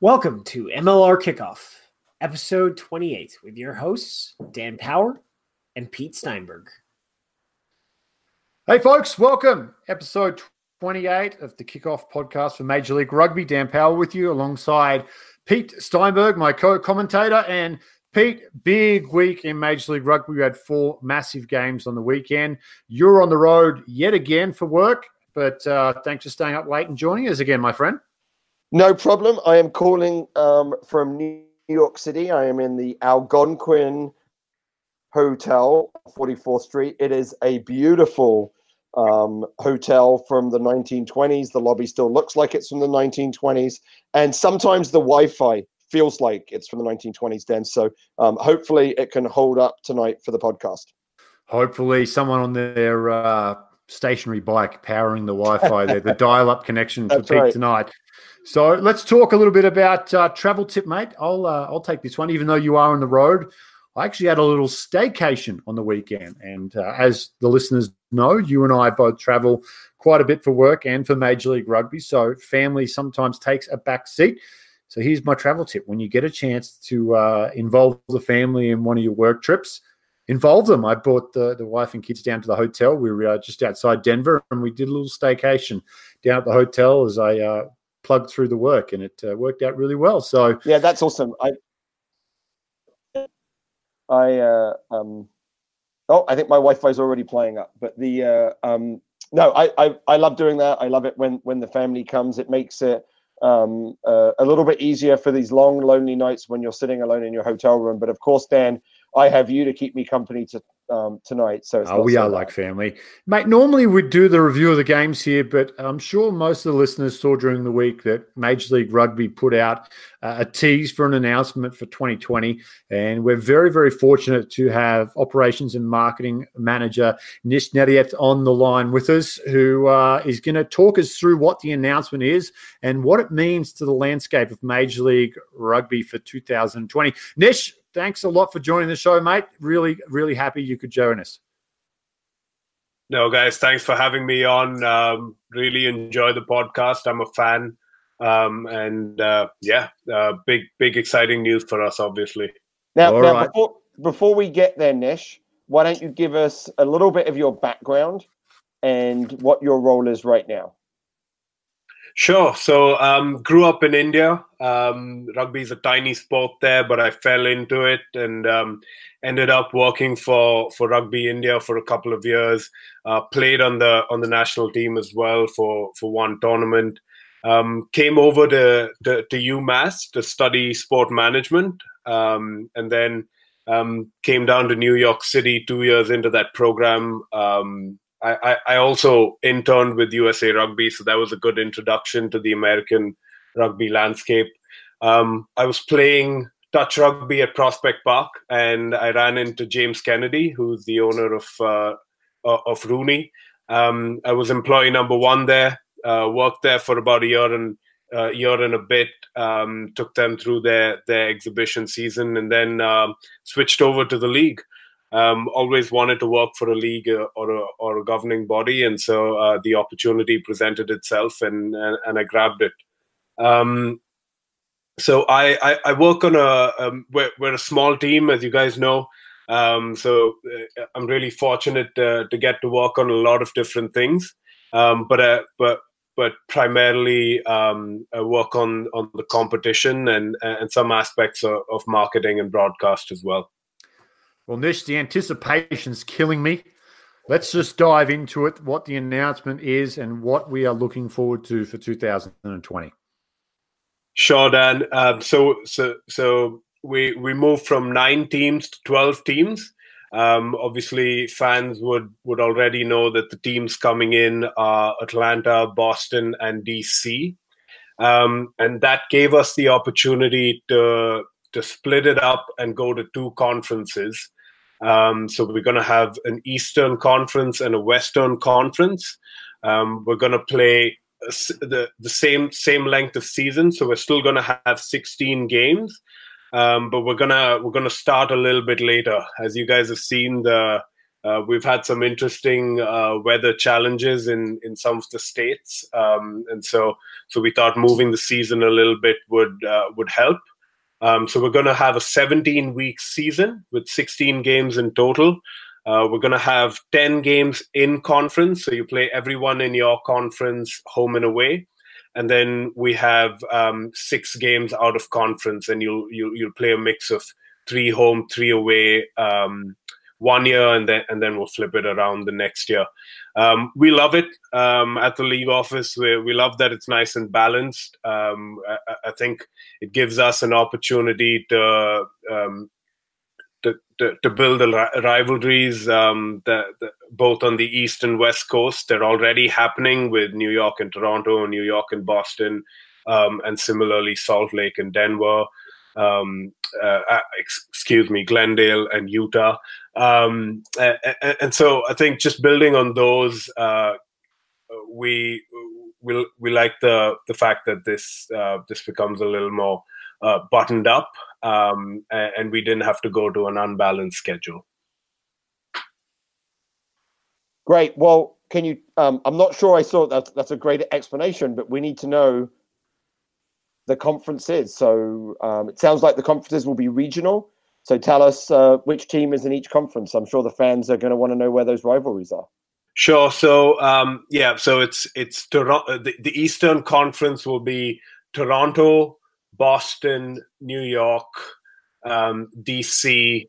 Welcome to MLR Kickoff, episode 28, with your hosts, Dan Power and Pete Steinberg. Hey, folks, welcome. Episode 28 of the Kickoff podcast for Major League Rugby. Dan Power with you alongside Pete Steinberg, my co commentator. And Pete, big week in Major League Rugby. We had four massive games on the weekend. You're on the road yet again for work, but uh, thanks for staying up late and joining us again, my friend. No problem. I am calling um, from New York City. I am in the Algonquin Hotel, 44th Street. It is a beautiful um, hotel from the 1920s. The lobby still looks like it's from the 1920s. And sometimes the Wi Fi feels like it's from the 1920s, Dan. So um, hopefully it can hold up tonight for the podcast. Hopefully, someone on their uh, stationary bike powering the Wi Fi there, the dial up connection for Pete right. tonight. So let's talk a little bit about uh, travel tip, mate. I'll uh, I'll take this one, even though you are on the road. I actually had a little staycation on the weekend, and uh, as the listeners know, you and I both travel quite a bit for work and for Major League Rugby. So family sometimes takes a back seat. So here's my travel tip: when you get a chance to uh, involve the family in one of your work trips, involve them. I brought the, the wife and kids down to the hotel. We were uh, just outside Denver, and we did a little staycation down at the hotel as I uh, plugged through the work, and it uh, worked out really well. So yeah, that's awesome. I I uh, um, oh, I think my Wi-Fi is already playing up, but the uh, um, no, I, I I love doing that. I love it when when the family comes. It makes it um, uh, a little bit easier for these long, lonely nights when you're sitting alone in your hotel room. But of course, Dan, I have you to keep me company to um, tonight. So oh, we so are bad. like family, mate. Normally we'd do the review of the games here, but I'm sure most of the listeners saw during the week that Major League Rugby put out uh, a tease for an announcement for 2020, and we're very, very fortunate to have operations and marketing manager Nish Nediet on the line with us, who uh, is going to talk us through what the announcement is and what it means to the landscape of Major League Rugby for 2020. Nish, thanks a lot for joining the show, mate. Really, really happy you could join us. No, guys, thanks for having me on. Um, really enjoy the podcast. I'm a fan. Um, and uh, yeah, uh, big, big, exciting news for us, obviously. Now, now right. before, before we get there, Nish, why don't you give us a little bit of your background and what your role is right now? Sure. So, um, grew up in India. Um, rugby is a tiny sport there, but I fell into it and um, ended up working for for Rugby India for a couple of years. Uh, played on the on the national team as well for for one tournament. Um, came over to, to, to UMass to study sport management, um, and then um, came down to New York City two years into that program. I, I also interned with USA Rugby, so that was a good introduction to the American rugby landscape. Um, I was playing touch rugby at Prospect Park, and I ran into James Kennedy, who's the owner of uh, of RUNY. Um, I was employee number one there. Uh, worked there for about a year and uh, year and a bit. Um, took them through their their exhibition season, and then um, switched over to the league um, always wanted to work for a league uh, or a, or a governing body, and so uh, the opportunity presented itself, and and, and I grabbed it. Um, so I, I, I work on a um, we're, we're, a small team, as you guys know. Um, so uh, I'm really fortunate uh, to get to work on a lot of different things, um, but uh, but but primarily um, work on on the competition and and some aspects of, of marketing and broadcast as well. Well, Nish, the anticipation's killing me. Let's just dive into it, what the announcement is and what we are looking forward to for 2020. Sure, Dan. Um, so, so, so we we moved from nine teams to 12 teams. Um, obviously, fans would would already know that the teams coming in are Atlanta, Boston, and DC, um, and that gave us the opportunity to to split it up and go to two conferences. Um, so we're going to have an Eastern Conference and a Western Conference. Um, we're going to play the the same same length of season, so we're still going to have 16 games, um, but we're gonna we're gonna start a little bit later. As you guys have seen, the uh, we've had some interesting uh, weather challenges in in some of the states, um, and so so we thought moving the season a little bit would uh, would help. Um, so we're going to have a 17 week season with 16 games in total. Uh, we're going to have 10 games in conference, so you play everyone in your conference home and away, and then we have um, six games out of conference, and you'll you'll, you'll play a mix of three home, three away. Um, one year and then and then we'll flip it around the next year. Um, we love it um, at the league office. We, we love that it's nice and balanced. Um, I, I, think it gives us an opportunity to um, to, to, to, build the rivalries um, both on the east and west coast. They're already happening with New York and Toronto, New York and Boston, um, and similarly Salt Lake and Denver um, uh, uh excuse me, Glendale and Utah. Um, and, and, so I think just building on those, uh, we we we like the the fact that this uh, this becomes a little more uh, buttoned up, um, and, we didn't have to go to an unbalanced schedule. Great. Well, can you? Um, I'm not sure I saw that. That's a great explanation, but we need to know the conferences. So um, it sounds like the conferences will be regional. So tell us uh, which team is in each conference. I'm sure the fans are going to want to know where those rivalries are. Sure. So um, yeah, so it's it's Toronto. The, the Eastern Conference will be Toronto, Boston, New York, um, DC,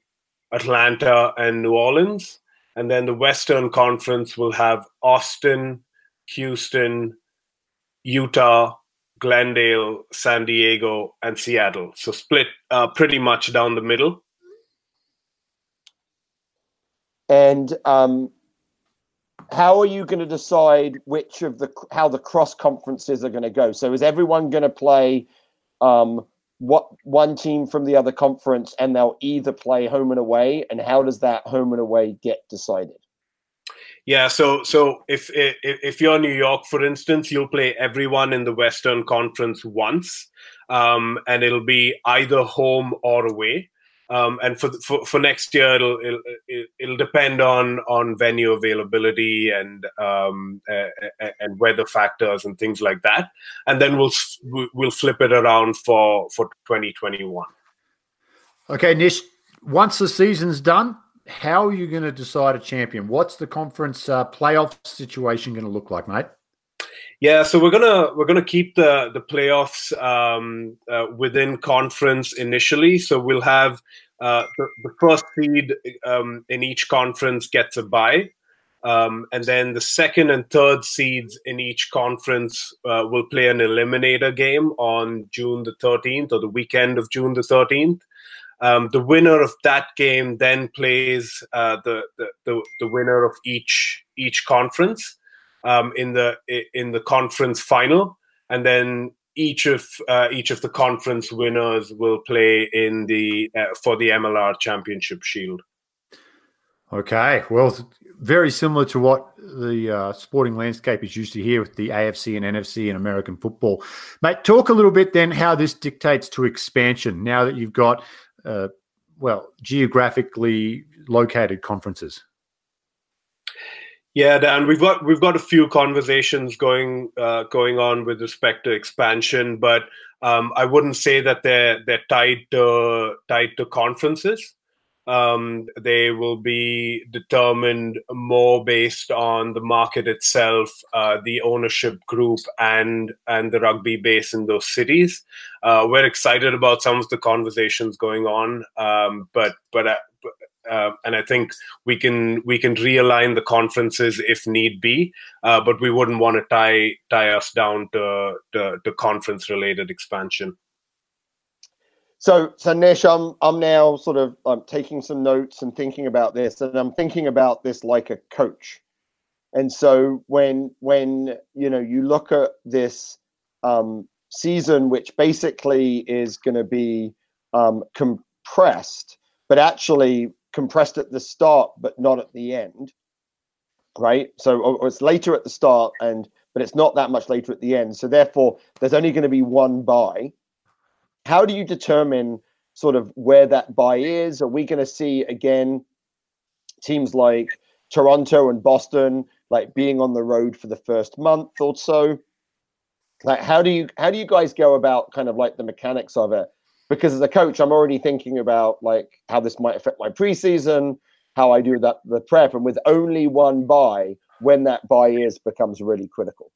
Atlanta, and New Orleans. And then the Western Conference will have Austin, Houston, Utah, Glendale, San Diego, and Seattle. So split uh, pretty much down the middle. And um, how are you going to decide which of the how the cross conferences are going to go? So is everyone going to play um, what one team from the other conference, and they'll either play home and away? And how does that home and away get decided? Yeah, so so if, if if you're New York, for instance, you'll play everyone in the Western Conference once, um, and it'll be either home or away. Um, and for, for for next year, it'll it'll, it'll depend on on venue availability and um, uh, and weather factors and things like that. And then we'll we'll flip it around for for 2021. Okay, Nish. Once the season's done, how are you going to decide a champion? What's the conference uh, playoff situation going to look like, mate? Yeah, so we're gonna we're gonna keep the the playoffs um, uh, within conference initially. So we'll have uh, the, the, first seed um, in each conference gets a bye, um, and then the second and third seeds in each conference uh, will play an eliminator game on June the 13th or the weekend of June the 13th. Um, the winner of that game then plays uh, the, the, the the winner of each each conference um, in the in the conference final, and then each of uh, each of the conference winners will play in the uh, for the MLR Championship Shield. Okay, well, very similar to what the uh, sporting landscape is used to here with the AFC and NFC in American football. Mate, talk a little bit then how this dictates to expansion now that you've got uh, well, geographically located conferences? Yeah, Dan, we've got we've got a few conversations going uh, going on with respect to expansion, but um, I wouldn't say that they're they're tied to tied to conferences um, they will be determined more based on the market itself, uh, the ownership group, and and the rugby base in those cities. Uh, we're excited about some of the conversations going on, um, but but. Uh, and I think we can we can realign the conferences if need be, uh, but we wouldn't want to tie tie us down to to, to conference related expansion. So, so Nish, I'm I'm now sort of I'm taking some notes and thinking about this, and I'm thinking about this like a coach. And so when when you know you look at this um, season, which basically is going to be um, compressed, but actually compressed at the start, but not at the end, right? So or, or it's later at the start, and but it's not that much later at the end. So therefore, there's only going to be one buy how do you determine sort of where that buy is? Are we going to see again teams like Toronto and Boston, like being on the road for the first month or so. Like, how do you how do you guys go about kind of like the mechanics of it? Because as a coach, I'm already thinking about like how this might affect my preseason, how I do that the prep, and with only one buy, when that buy is becomes really critical.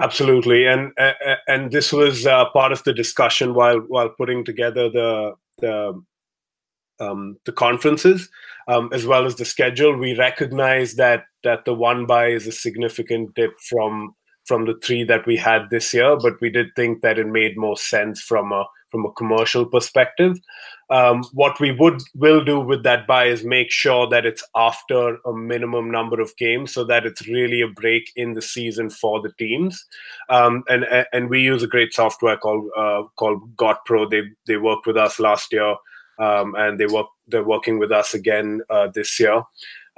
Absolutely, and and this was uh, part of the discussion while while putting together the the um, the conferences um, as well as the schedule. We recognize that that the one buy is a significant dip from from the three that we had this year, but we did think that it made more sense from a from a commercial perspective. Um, what we would will do with that buy is make sure that it's after a minimum number of games, so that it's really a break in the season for the teams. Um, and and we use a great software called uh, called Got Pro. They they worked with us last year, um, and they work they're working with us again uh, this year.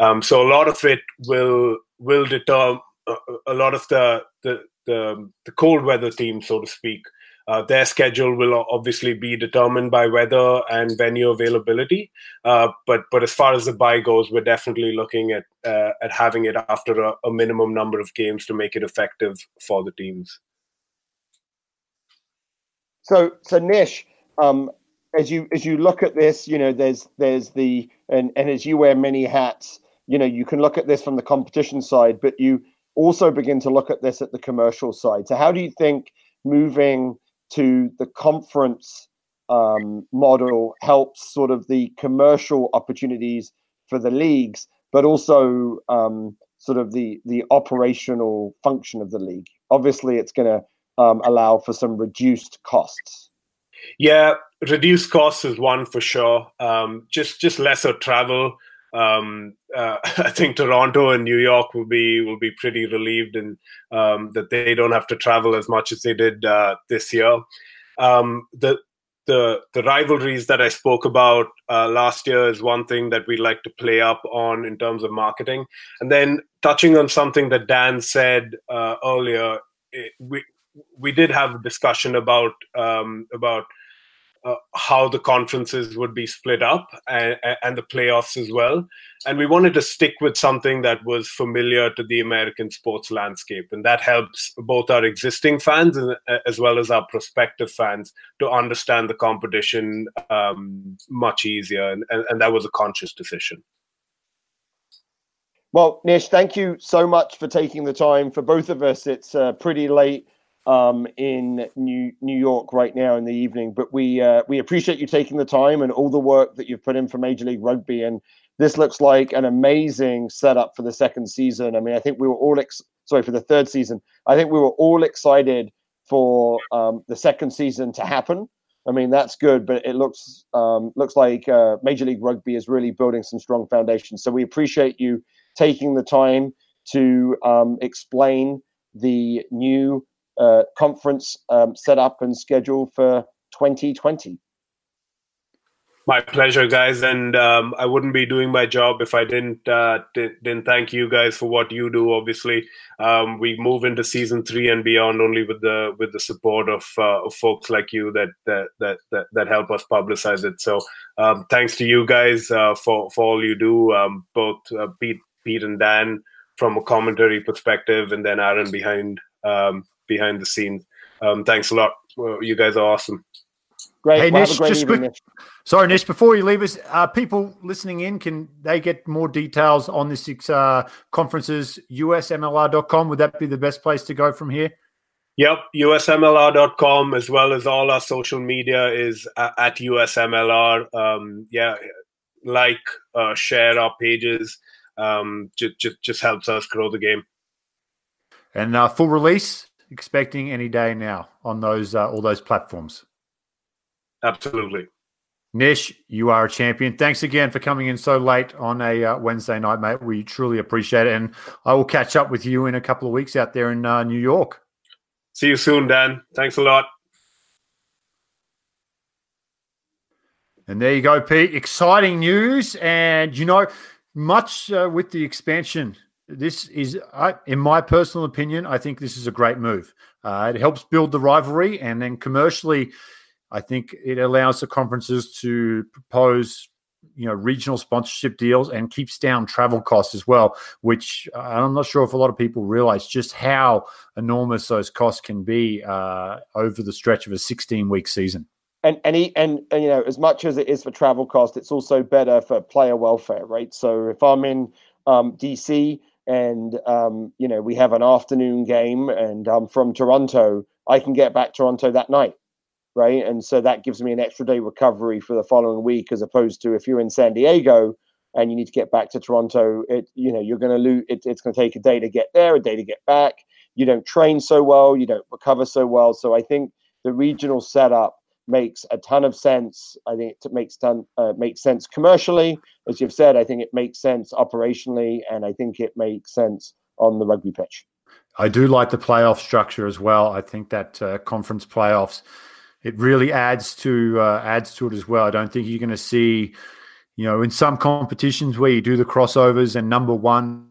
Um, so a lot of it will will deter uh, a lot of the the the, the cold weather team, so to speak. Uh, their schedule will obviously be determined by weather and venue availability. Uh, but but as far as the buy goes, we're definitely looking at uh, at having it after a, a, minimum number of games to make it effective for the teams. So so Nish, um, as you as you look at this, you know, there's there's the and and as you wear many hats, you know, you can look at this from the competition side, but you also begin to look at this at the commercial side. So how do you think moving to the conference um, model helps sort of the commercial opportunities for the leagues, but also um, sort of the the operational function of the league. Obviously, it's going to um, allow for some reduced costs. Yeah, reduced costs is one for sure. Um, just just lesser travel. Um, uh, I think Toronto and New York will be will be pretty relieved and um, that they don't have to travel as much as they did uh, this year. Um, the the the rivalries that I spoke about uh, last year is one thing that we like to play up on in terms of marketing. And then touching on something that Dan said uh, earlier, it, we we did have a discussion about um, about uh, how the conferences would be split up and, and, the playoffs as well. And we wanted to stick with something that was familiar to the American sports landscape. And that helps both our existing fans and, as well as our prospective fans to understand the competition um, much easier. And, and, and that was a conscious decision. Well, Nish, thank you so much for taking the time. For both of us, it's uh, pretty late um, in New New York right now in the evening. But we uh, we appreciate you taking the time and all the work that you've put in for Major League Rugby. And this looks like an amazing setup for the second season. I mean, I think we were all ex- sorry for the third season. I think we were all excited for um, the second season to happen. I mean, that's good, but it looks um, looks like uh, Major League Rugby is really building some strong foundations. So we appreciate you taking the time to um, explain the new uh, conference um, set up and scheduled for 2020. My pleasure, guys, and um, I wouldn't be doing my job if I didn't uh, didn't thank you guys for what you do. Obviously, um, we move into season three and beyond only with the with the support of, uh, of folks like you that that, that that that help us publicize it. So, um, thanks to you guys uh, for for all you do, um, both uh, Pete Pete and Dan from a commentary perspective, and then Aaron behind um, behind the scenes. Um, thanks a lot. Well, you guys are awesome. Great. Hey, well, Nish, just evening, quick, Nish. sorry, Nish, before you leave us, uh, people listening in, can they get more details on this uh, conferences, usmlr.com? Would that be the best place to go from here? Yep, usmlr.com as well as all our social media is at usmlr. Um, yeah, like, uh, share our pages. Um, just, just, just helps us grow the game. And uh, full release expecting any day now on those uh, all those platforms. Absolutely. Nish, you are a champion. Thanks again for coming in so late on a uh, Wednesday night, mate. We truly appreciate it. And I will catch up with you in a couple of weeks out there in uh, New York. See you soon, Dan. Thanks a lot. And there you go, Pete. Exciting news. And, you know, much uh, with the expansion this is, I, in my personal opinion, I think this is a great move. Uh, it helps build the rivalry, and then commercially, I think it allows the conferences to propose you know regional sponsorship deals and keeps down travel costs as well. Which uh, I'm not sure if a lot of people realize just how enormous those costs can be uh, over the stretch of a 16 week season. And and, he, and and you know as much as it is for travel cost, it's also better for player welfare, right? So if I'm in um, DC and um, you know we have an afternoon game and I'm from Toronto, I can get back Toronto that night right? And so that gives me an extra day recovery for the following week, as opposed to if you're in San Diego and you need to get back to Toronto, it you know you're going to lose. It, it's going to take a day to get there, a day to get back. You don't train so well, you don't recover so well. So I think the regional setup makes a ton of sense. I think it makes ton uh, makes sense commercially, as you've said. I think it makes sense operationally, and I think it makes sense on the rugby pitch. I do like the playoff structure as well. I think that uh, conference playoffs it really adds to uh, adds to it as well. I don't think you're going to see, you know, in some competitions where you do the crossovers and number one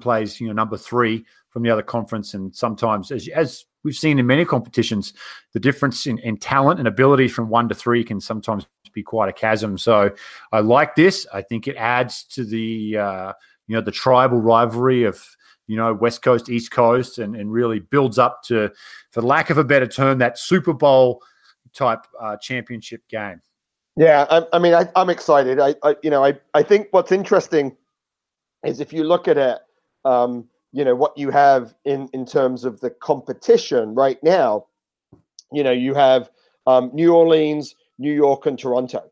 plays, you know, number three from the other conference, and sometimes as as we've seen in many competitions, the difference in, in talent and ability from one to three can sometimes be quite a chasm. So I like this. I think it adds to the uh, you know the tribal rivalry of you know West Coast East Coast and and really builds up to, for lack of a better term, that Super Bowl type uh, championship game. Yeah, I, I mean, I, am excited. I, I, you know, I, I think what's interesting is if you look at it, um, you know, what you have in in terms of the competition right now. You know, you have um, New Orleans, New York, and Toronto,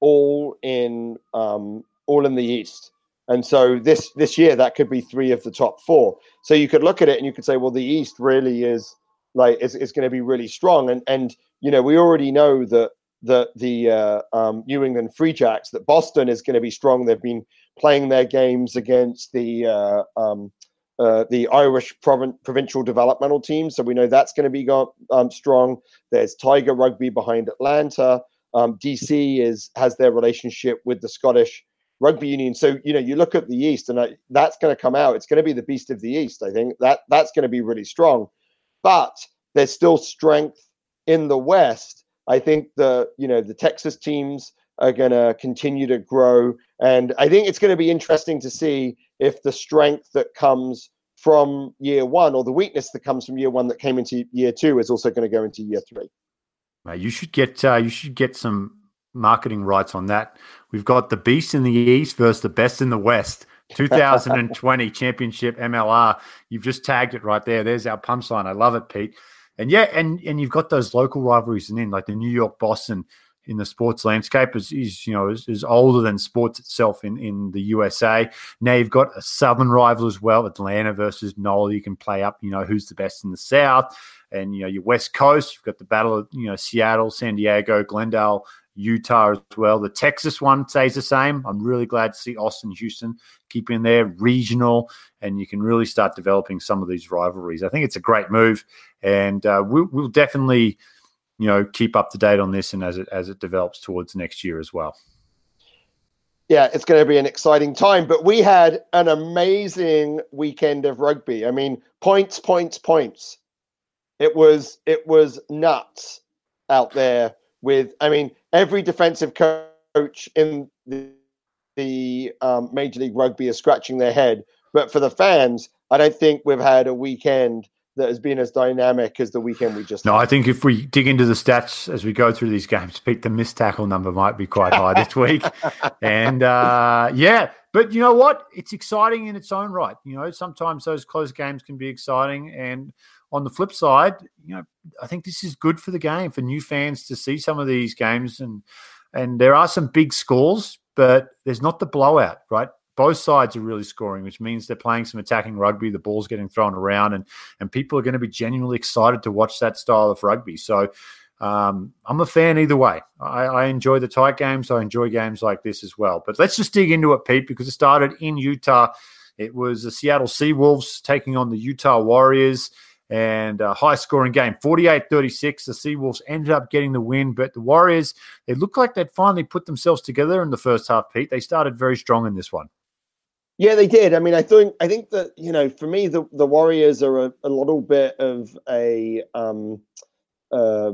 all in um, all in the East. And so this this year that could be three of the top four. So you could look at it and you could say, well, the East really is like is, is going to be really strong. And and you know, we already know that that the uh, um, New England Free Jacks, that Boston is going to be strong. They've been playing their games against the uh, um, uh, the Irish provincial developmental team, so we know that's going to be go- um, strong. There's Tiger Rugby behind Atlanta. Um, DC is has their relationship with the Scottish Rugby Union. So you know, you look at the East, and I, that's going to come out. It's going to be the beast of the East. I think that that's going to be really strong, but there's still strength in the West, I think the you know the Texas teams are going to continue to grow, and I think it's going to be interesting to see if the strength that comes from year one or the weakness that comes from year one that came into year two is also going to go into year three. You should get uh, you should get some marketing rights on that. We've got the beast in the east versus the best in the west. 2020 championship MLR. You've just tagged it right there. There's our punchline. I love it, Pete. And yeah, and and you've got those local rivalries and in like the New York Boston in the sports landscape is, is you know is, is, older than sports itself in in the USA. Now you've got a southern rival as well, Atlanta versus Nola. You can play up, you know, who's the best in the South, and you know your West Coast. You've got the battle of you know Seattle, San Diego, Glendale, Utah as well. The Texas one stays the same. I'm really glad to see Austin, Houston keep in there regional, and you can really start developing some of these rivalries. I think it's a great move, and uh, we'll, we'll definitely, you know, keep up to date on this and as it as it develops towards next year as well. Yeah, it's going to be an exciting time. But we had an amazing weekend of rugby. I mean, points, points, points. It was it was nuts out there with. I mean, every defensive coach in the, the um, Major League Rugby is scratching their head. But for the fans, I don't think we've had a weekend that has been as dynamic as the weekend we just. No, had. I think if we dig into the stats as we go through these games, Pete, the missed tackle number might be quite high this week. And uh, yeah, but you know what? It's exciting in its own right. You know, sometimes those close games can be exciting, and on the flip side, you know, I think this is good for the game for new fans to see some of these games and and there are some big scores, but there's not the blowout, right? Both sides are really scoring, which means they're playing some attacking rugby. The ball's getting thrown around, and and people are going to be genuinely excited to watch that style of rugby. So um, I'm a fan either way. I, I, enjoy the tight games. I enjoy games like this as well. But let's just dig into it, Pete, because it started in Utah. It was the Seattle Seawolves taking on the Utah Warriors and a high scoring game 48 36. The Seawolves ended up getting the win, but the Warriors, they looked like they'd finally put themselves together in the first half, Pete. They started very strong in this one. Yeah, they did. I mean, I think I think that you know, for me, the, the Warriors are a, a little bit of a um, uh,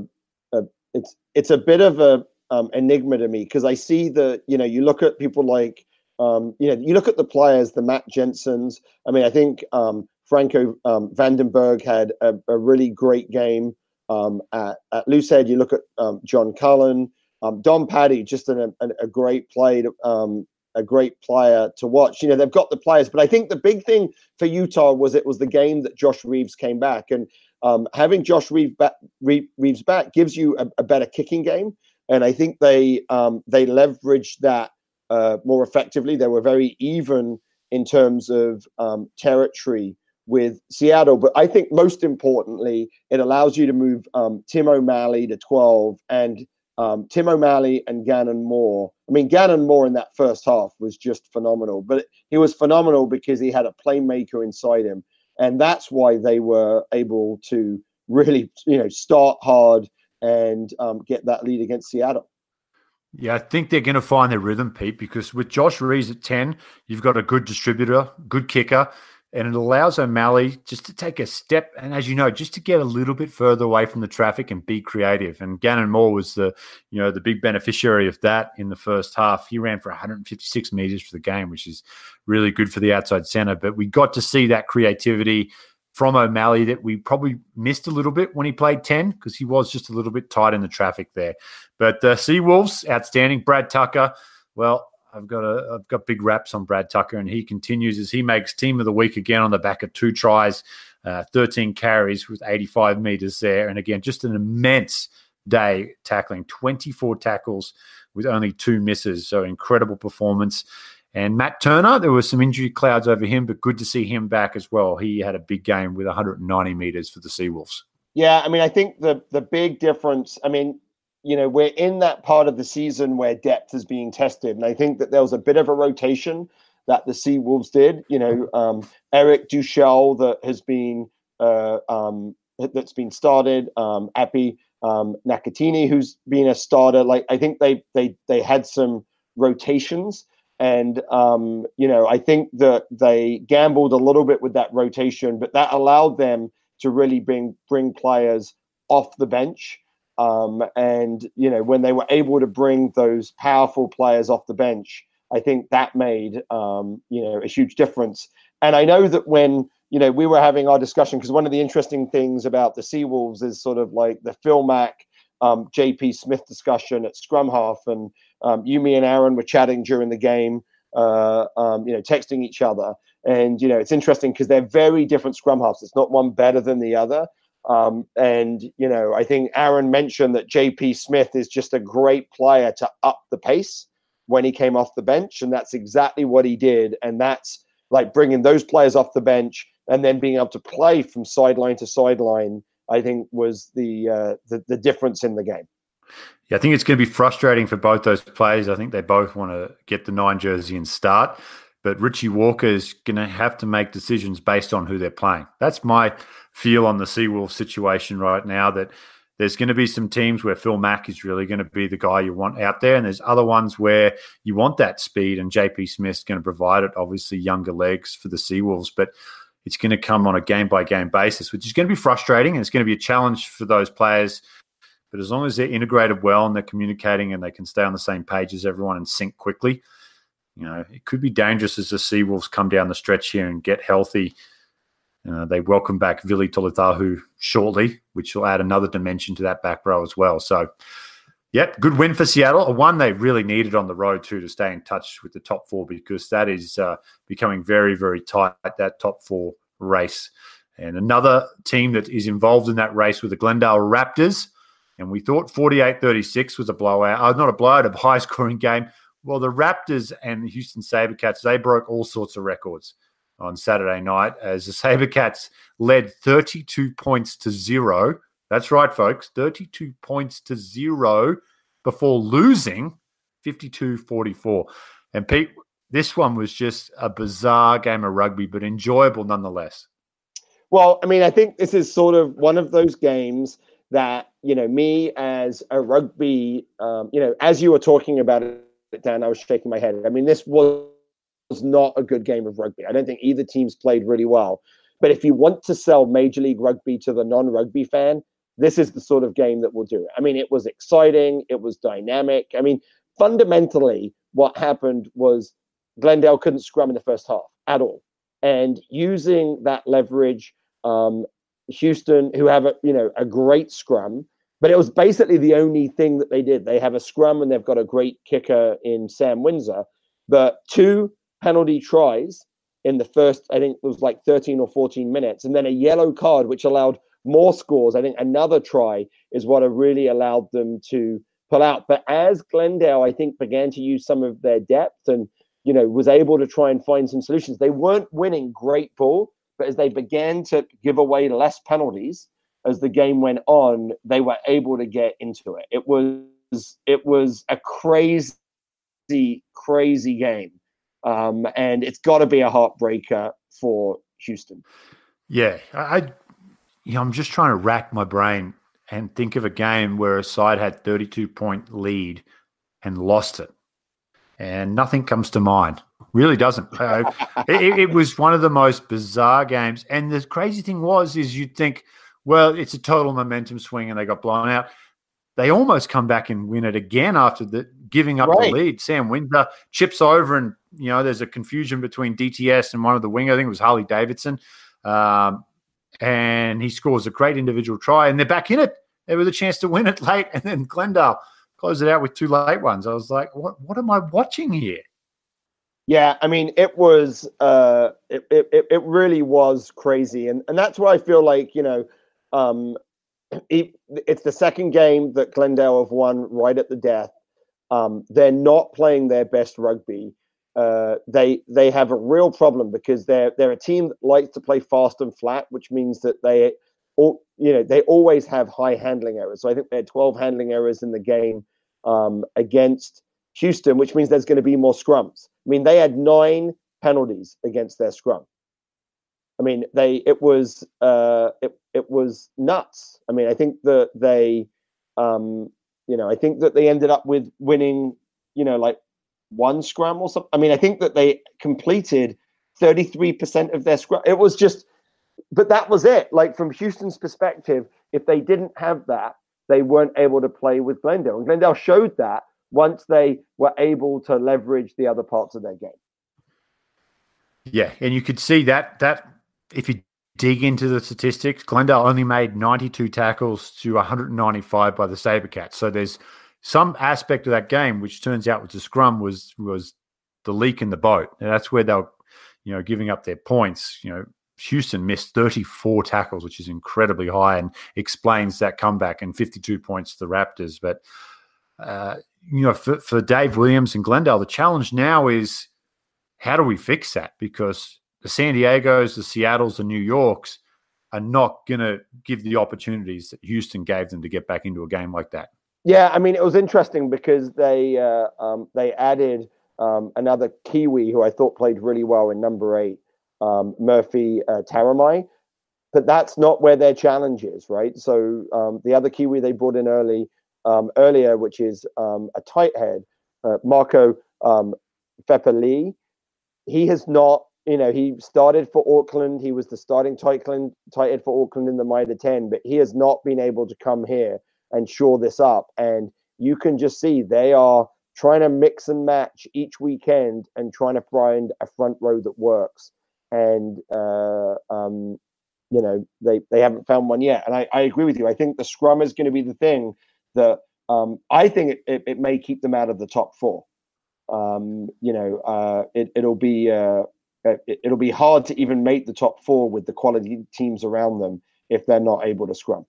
a, it's it's a bit of a um, enigma to me because I see that you know you look at people like um, you know you look at the players, the Matt Jensens. I mean, I think um, Franco um, Vandenberg had a, a, really great game um, at at Loosehead. You look at um, John Cullen, um, Don Pati, just an, a, a great play. To, um, a great player to watch. You know, they've got the players, but I think the big thing for Utah was it was the game that Josh Reeves came back. And um, having Josh Reeves back, Reeves back gives you a, a, better kicking game, and I think they um, they leveraged that uh, more effectively. They were very even in terms of um, territory with Seattle, but I think most importantly, it allows you to move um, Tim O'Malley to twelve and um, Tim O'Malley and Gannon Moore. I mean, Gannon Moore in that first half was just phenomenal, but he was phenomenal because he had a playmaker inside him and that's why they were able to really, you know, start hard and um, get that lead against Seattle. Yeah, I think they're going to find their rhythm, Pete, because with Josh Reeves at 10, you've got a good distributor, good kicker, and it allows O'Malley just to take a step and, as you know, just to get a little bit further away from the traffic and be creative. And Gannon Moore was the, you know, the big beneficiary of that in the first half. He ran for 156 meters for the game, which is really good for the outside center. But we got to see that creativity from O'Malley that we probably missed a little bit when he played 10 because he was just a little bit tight in the traffic there. But uh, Seawolves, outstanding. Brad Tucker, well, I've got a I've got big raps on Brad Tucker, and he continues as he makes team of the week again on the back of two tries, uh, 13 carries with 85 meters there, and again just an immense day tackling, 24 tackles with only two misses, so incredible performance. And Matt Turner, there were some injury clouds over him, but good to see him back as well. He had a big game with 190 meters for the Seawolves. Yeah, I mean, I think the the big difference. I mean, you know, we're in that part of the season where depth is being tested. And I think that there was a bit of a rotation that the Sea Wolves did. You know, um, Eric Duechle that has been uh, um, that's been started, um, Epi um, Nakatini who's been a starter. Like I think they they they had some rotations, and um, you know I think that they gambled a little bit with that rotation, but that allowed them to really bring bring players off the bench um, and you know when they were able to bring those powerful players off the bench, I think that made um, you know a huge difference. And I know that when you know we were having our discussion because one of the interesting things about the Seawolves is sort of like the Phil Mack, um, JP Smith discussion at scrum half, and um, you, me, and Aaron were chatting during the game. Uh, um, you know, texting each other, and you know, it's interesting because they're very different scrum halves. It's not one better than the other, um, and, you know, I think Aaron mentioned that JP Smith is just a great player to up the pace when he came off the bench. And that's exactly what he did. And that's like bringing those players off the bench and then being able to play from sideline to sideline, I think was the, uh, the, the difference in the game. Yeah, I think it's going to be frustrating for both those players. I think they both want to get the nine jersey and start. But Richie Walker is going to have to make decisions based on who they're playing. That's my feel on the Seawolf situation right now. That there's going to be some teams where Phil Mack is really going to be the guy you want out there, and there's other ones where you want that speed, and JP Smith's going to provide it. Obviously, younger legs for the Seawolves, but it's going to come on a game by game basis, which is going to be frustrating, and it's going to be a challenge for those players. But as long as they're integrated well and they're communicating and they can stay on the same page as everyone and sync quickly, you know, it could be dangerous as the Seawolves come down the stretch here and get healthy. Uh, they welcome back Vili Toluta'u shortly, which will add another dimension to that back row as well. So, yep, good win for Seattle. A one they really needed on the road too to stay in touch with the top four because that is uh, becoming very, very tight that top four race. And another team that is involved in that race with the Glendale Raptors. And we thought 48 36 was a blowout, uh, not a blowout, a high scoring game. Well, the Raptors and the Houston Sabercats, they broke all sorts of records on Saturday night as the Sabercats led 32 points to zero. That's right, folks, 32 points to zero before losing 52 44. And Pete, this one was just a bizarre game of rugby, but enjoyable nonetheless. Well, I mean, I think this is sort of one of those games that, you know, me as a rugby, um, you know, as you were talking about it it down. I was shaking my head. I mean, this was not a good game of rugby. I don't think either team's played really well. But if you want to sell Major League Rugby to the non-rugby fan, this is the sort of game that will do it. I mean, it was exciting, it was dynamic. I mean, fundamentally, what happened was Glendale couldn't scrum in the first half at all. And using that leverage, um, Houston, who have a you know a great scrum, but it was basically the only thing that they did. They have a scrum and they've got a great kicker in Sam Windsor, but two penalty tries in the first, I think it was like 13 or 14 minutes, and then a yellow card which allowed more scores. I think another try is what really allowed them to pull out. But as Glendale, I think, began to use some of their depth and you know was able to try and find some solutions, they weren't winning great ball, but as they began to give away less penalties as the game went on, they were able to get into it. It was it was a crazy, crazy game, um, and it's got to be a heartbreaker for Houston. Yeah, I, you know, I'm just trying to rack my brain and think of a game where a side had 32 point lead and lost it, and nothing comes to mind. Really doesn't. Uh, it, it, was one of the most bizarre games. And the crazy thing was, is you'd think, well, it's a total momentum swing, and they got blown out. They almost come back and win it again after the giving up right. the lead. Sam Windsor chips over, and you know there's a confusion between DTS and one of the wing. I think it was Harley Davidson, um, and he scores a great individual try, and they're back in it. There was a chance to win it late, and then Glendale closed it out with two late ones. I was like, what What am I watching here? Yeah, I mean, it was uh, it, it it really was crazy, and and that's why I feel like you know, um, it, it's the second game that Glendale have won right at the death. Um, they're not playing their best rugby. Uh, they they have a real problem because they're they're a team that likes to play fast and flat, which means that they, all, you know, they always have high handling errors. So I think they had 12 handling errors in the game um, against Houston, which means there's going to be more scrums. I mean, they had nine penalties against their scrum. I mean, they it was uh, it it was nuts. I mean, I think that they, um, you know, I think that they ended up with winning, you know, like one scrum or something. I mean, I think that they completed thirty three percent of their scrum. It was just, but that was it. Like from Houston's perspective, if they didn't have that, they weren't able to play with Glendale, and Glendale showed that once they were able to leverage the other parts of their game. Yeah, and you could see that that if you dig into the statistics, Glendale only made 92 tackles to 195 by the Sabercats. So there's some aspect of that game which turns out was the scrum was was the leak in the boat. And that's where they were, you know, giving up their points. You know, Houston missed 34 tackles, which is incredibly high and explains that comeback and 52 points to the Raptors. But uh, you know, for, for Dave Williams and Glendale, the challenge now is how do we fix that? Because the San Diego's, the Seattle's, the New Yorks are not going to give the opportunities that Houston gave them to get back into a game like that. Yeah, I mean, it was interesting because they uh, um, they added um, another Kiwi who I thought played really well in number eight, um, Murphy uh, Taramai. But that's not where their challenge is, right? So um, the other Kiwi they brought in early um, earlier, which is um, a tight head, uh, Marco um. He has not, you know, he started for Auckland. He was the starting tight, tight head for Auckland in the Mitre 10, but he has not been able to come here and shore this up. And you can just see they are trying to mix and match each weekend and trying to find a front row that works. And uh, um, you know they they haven't found one yet. And I, I agree with you. I think the scrum is going to be the thing that um, I think it, it, it, may keep them out of the top four. Um, you know, uh, it, will be uh, it, will be hard to even make the top four with the quality teams around them if they're not able to scrum.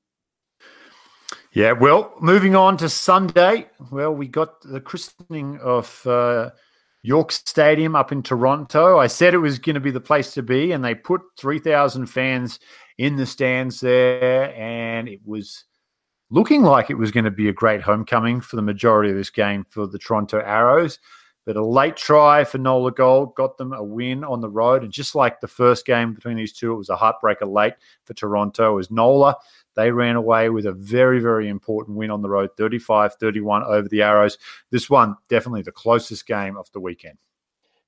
Yeah, well, moving on to Sunday. Well, we got the christening of uh, York Stadium up in Toronto. I said it was going to be the place to be, and they put 3,000 fans in the stands there, and it was looking like it was going to be a great homecoming for the majority of this game for the Toronto Arrows. But a late try for Nola Gold got them a win on the road. And just like the first game between these two, it was a heartbreaker late for Toronto as Nola. They ran away with a very, very important win on the road, 35 31 over the Arrows. This one, definitely the closest game of the weekend.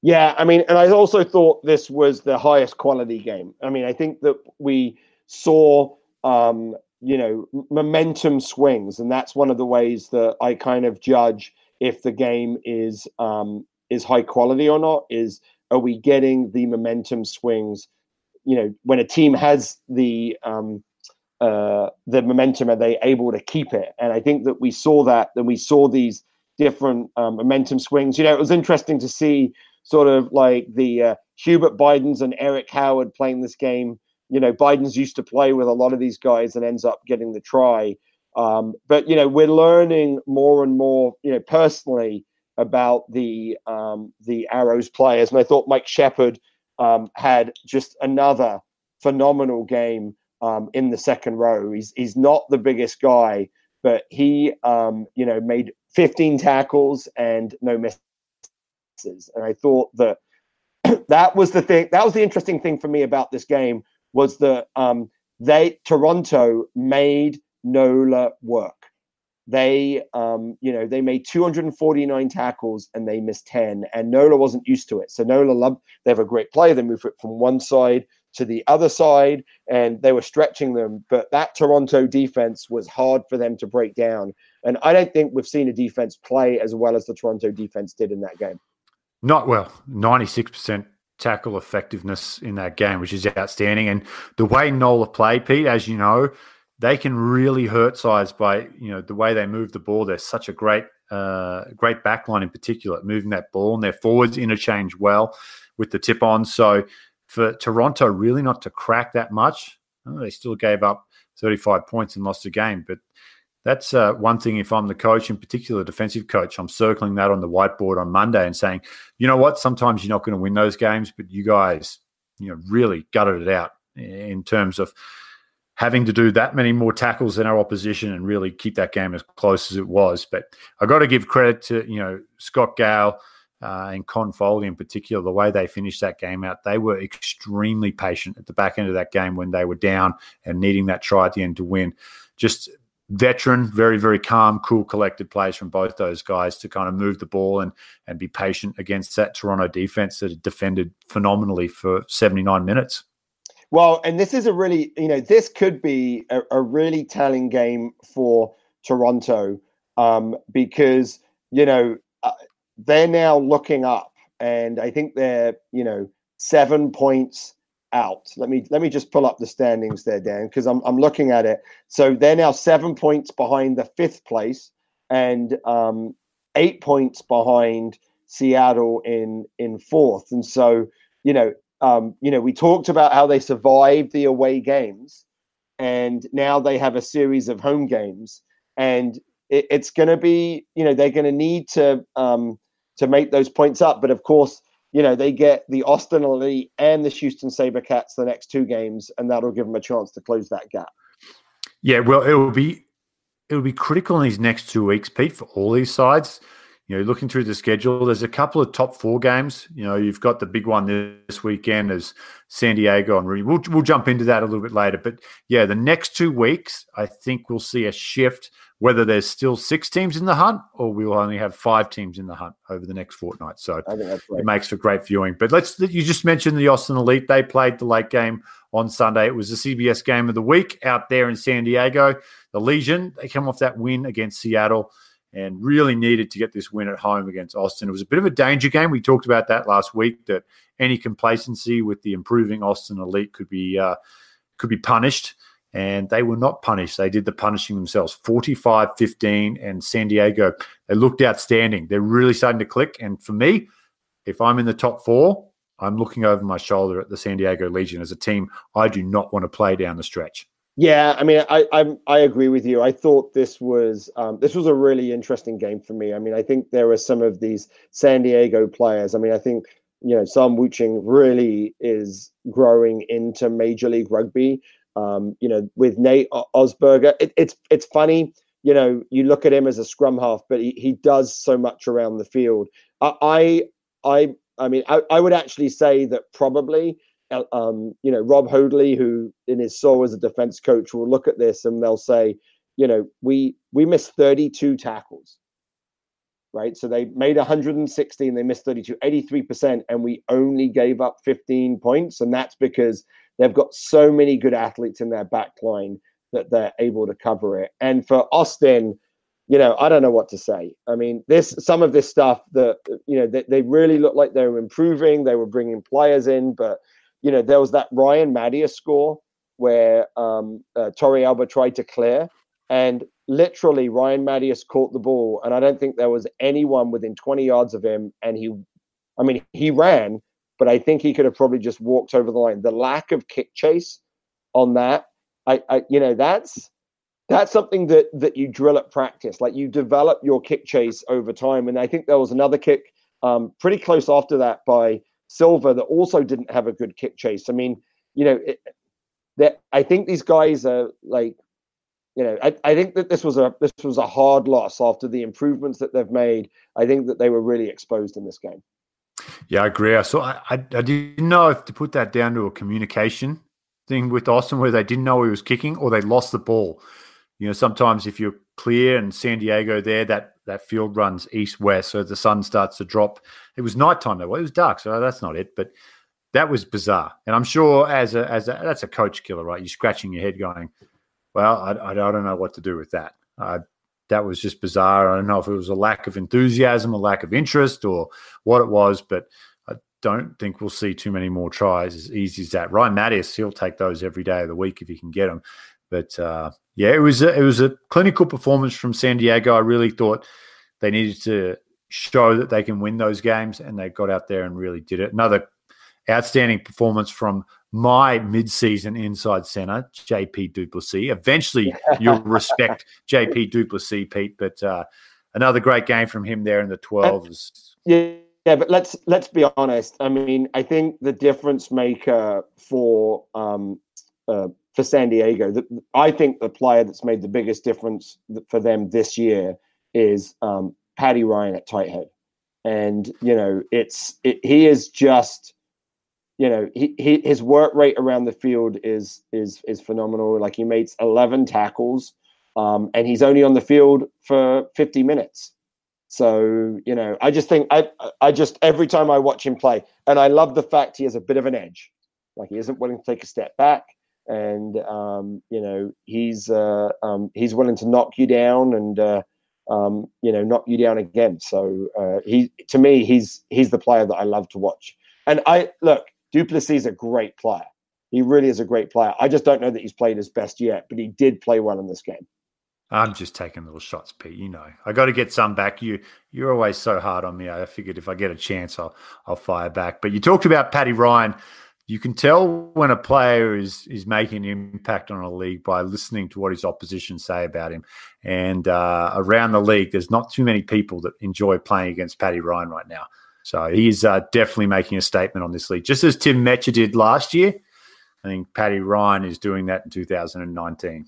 Yeah, I mean, and I also thought this was the highest quality game. I mean, I think that we saw um, you know, momentum swings, and that's one of the ways that I kind of judge if the game is um, is high quality or not. Is are we getting the momentum swings? You know, when a team has the um, uh, the momentum, are they able to keep it? And I think that we saw that. That we saw these different um, momentum swings. You know, it was interesting to see sort of like the uh, Hubert Buydens and Eric Howard playing this game. You know, Buydens used to play with a lot of these guys and ends up getting the try. Um, but you know, we're learning more and more. You know, personally about the um, the Arrows players, and I thought Mike Shepard um, had just another phenomenal game um, in the second row. He's he's not the biggest guy, but he um, you know made 15 tackles and no misses. And I thought that that was the thing. That was the interesting thing for me about this game was that um, they Toronto made Nola work. They, um, you know, they made 249 tackles and they missed 10, and Nola wasn't used to it. So Nola loved. They have a great play. They move it from one side to the other side, and they were stretching them. But that Toronto defense was hard for them to break down. And I don't think we've seen a defense play as well as the Toronto defense did in that game. Not well, 96% tackle effectiveness in that game, which is outstanding. And the way Nola played, Pete, as you know, they can really hurt sides by you know the way they move the ball. They're such a great uh, great backline in particular, moving that ball, and their forwards interchange well with the tip on. So for Toronto, really not to crack that much, they still gave up 35 points and lost the game. But that's uh, one thing. If I'm the coach, in particular defensive coach, I'm circling that on the whiteboard on Monday and saying, you know what? Sometimes you're not going to win those games, but you guys, you know, really gutted it out in terms of having to do that many more tackles than our opposition and really keep that game as close as it was. But I got to give credit to you know Scott Gale uh, and Con Foley in particular, the way they finished that game out. They were extremely patient at the back end of that game when they were down and needing that try at the end to win. Just veteran, very very calm, cool, collected plays from both those guys to kind of move the ball and and be patient against that Toronto defense that defended phenomenally for 79 minutes. Well, and this is a really, you know, this could be a, a really telling game for Toronto um, because, you know, uh, they're now looking up and I think they're, you know, seven points out. Let me let me just pull up the standings there, Dan, because I'm I'm looking at it. So they're now seven points behind the fifth place and um, eight points behind Seattle in in fourth. And so, you know, um, you know, we talked about how they survived the away games, and now they have a series of home games, and it, it's going to be, you know, they're going to need to um, to make those points up. But of course, you know, they get the Austin Elite and the Houston SaberCats the next two games, and that'll give them a chance to close that gap. Yeah, well, it will be it will be critical in these next two weeks, Pete, for all these sides you know, looking through the schedule, there's a couple of top four games. You know, you've got the big one this weekend as San Diego and we'll we'll jump into that a little bit later. But yeah, the next two weeks, I think we'll see a shift. Whether there's still six teams in the hunt or we'll only have five teams in the hunt over the next fortnight. So it makes for great viewing. But let's you just mentioned the Austin Elite. They played the late game on Sunday. It was the CBS game of the week out there in San Diego. The Legion they come off that win against Seattle and really needed to get this win at home against Austin. It was a bit of a danger game. We talked about that last week. That any complacency with the improving Austin Elite could be uh, could be punished, and they were not punished. They did the punishing themselves. 45-15 and San Diego. They looked outstanding. They're really starting to click. And for me, if I'm in the top four, I'm looking over my shoulder at the San Diego Legion as a team I do not want to play down the stretch. Yeah, I mean, I I, I agree with you. I thought this was um, this was a really interesting game for me. I mean, I think there are some of these San Diego players. I mean, I think you know Sam Wuching really is growing into Major League Rugby. Um, you know, with Nate Augspurger, it, it's it's funny. You know, you look at him as a scrum half, but he, he does so much around the field. I I I mean, I, I would actually say that probably um, you know, Rob Hoadley, who in his soul as a defense coach, will look at this and they'll say, you know, we we missed 32 tackles, right? So they made 116, they missed 32, 83%, and we only gave up 15 points. And that's because they've got so many good athletes in their back line that they're able to cover it. And for Austin, you know, I don't know what to say. I mean, this some of this stuff that you know they, they really looked like they were improving. They were bringing players in, but you know, there was that Ryan Matyas score where um, uh, Torrealba tried to clear, and literally Ryan Matyas caught the ball, and I don't think there was anyone within 20 yards of him, and he, I mean, he ran, but I think he could have probably just walked over the line. The lack of kick chase on that, I, I you know, that's that's something that that you drill at practice. Like you develop your kick chase over time. And I think there was another kick um, pretty close after that by Silva that also didn't have a good kick chase. I mean, you know, that I think these guys are like, you know, I, I think that this was a this was a hard loss after the improvements that they've made. I think that they were really exposed in this game. Yeah, I agree. I saw. I, I, I didn't know if to put that down to a communication thing with Austin, where they didn't know he was kicking or they lost the ball you know, sometimes if you're clear and San Diego there, that that field runs east west, so the sun starts to drop. It was nighttime though; it was dark, so that's not it. But that was bizarre, and I'm sure as a as a that's a coach killer, right? You're scratching your head, going, "Well, I, I, don't know what to do with that." Uh, that was just bizarre. I don't know if it was a lack of enthusiasm, a lack of interest, or what it was, but I don't think we'll see too many more tries as easy as that. Ryan Matyas, he'll take those every day of the week if he can get them. But uh, yeah, it was a, it was a clinical performance from San Diego. I really thought they needed to show that they can win those games, and they got out there and really did it. Another outstanding performance from my mid-season inside center, JP du Plessis. Eventually, you'll respect JP du Plessis, Pete. But uh, another great game from him there in the 12s. Yeah. Yeah, but let's let's be honest. I mean, I think the difference maker for um, uh, for San Diego. The, I think the player that's made the biggest difference for them this year is um, Paddy Ryan at tight head, and you know it's it, he is just you know he, he his work rate around the field is is is phenomenal. Like he makes eleven tackles, um, and he's only on the field for fifty minutes. So you know, I just think I I just every time I watch him play, and I love the fact he has a bit of an edge. Like he isn't willing to take a step back and um, you know he's uh, um, he's willing to knock you down and uh, um, you know knock you down again. So uh, he to me he's he's the player that I love to watch. And I look, du Plessis is a great player. He really is a great player. I just don't know that he's played his best yet, but he did play well in this game. I'm just taking little shots, Pete. You know, I got to get some back. You you're always so hard on me. I figured if I get a chance, I'll I'll fire back. But you talked about Paddy Ryan you can tell when a player is is making an impact on a league by listening to what his opposition say about him. And uh, around the league, there's not too many people that enjoy playing against Paddy Ryan right now. So he's uh, definitely making a statement on this league, just as Tim Metcher did last year. I think Paddy Ryan is doing that in 2019.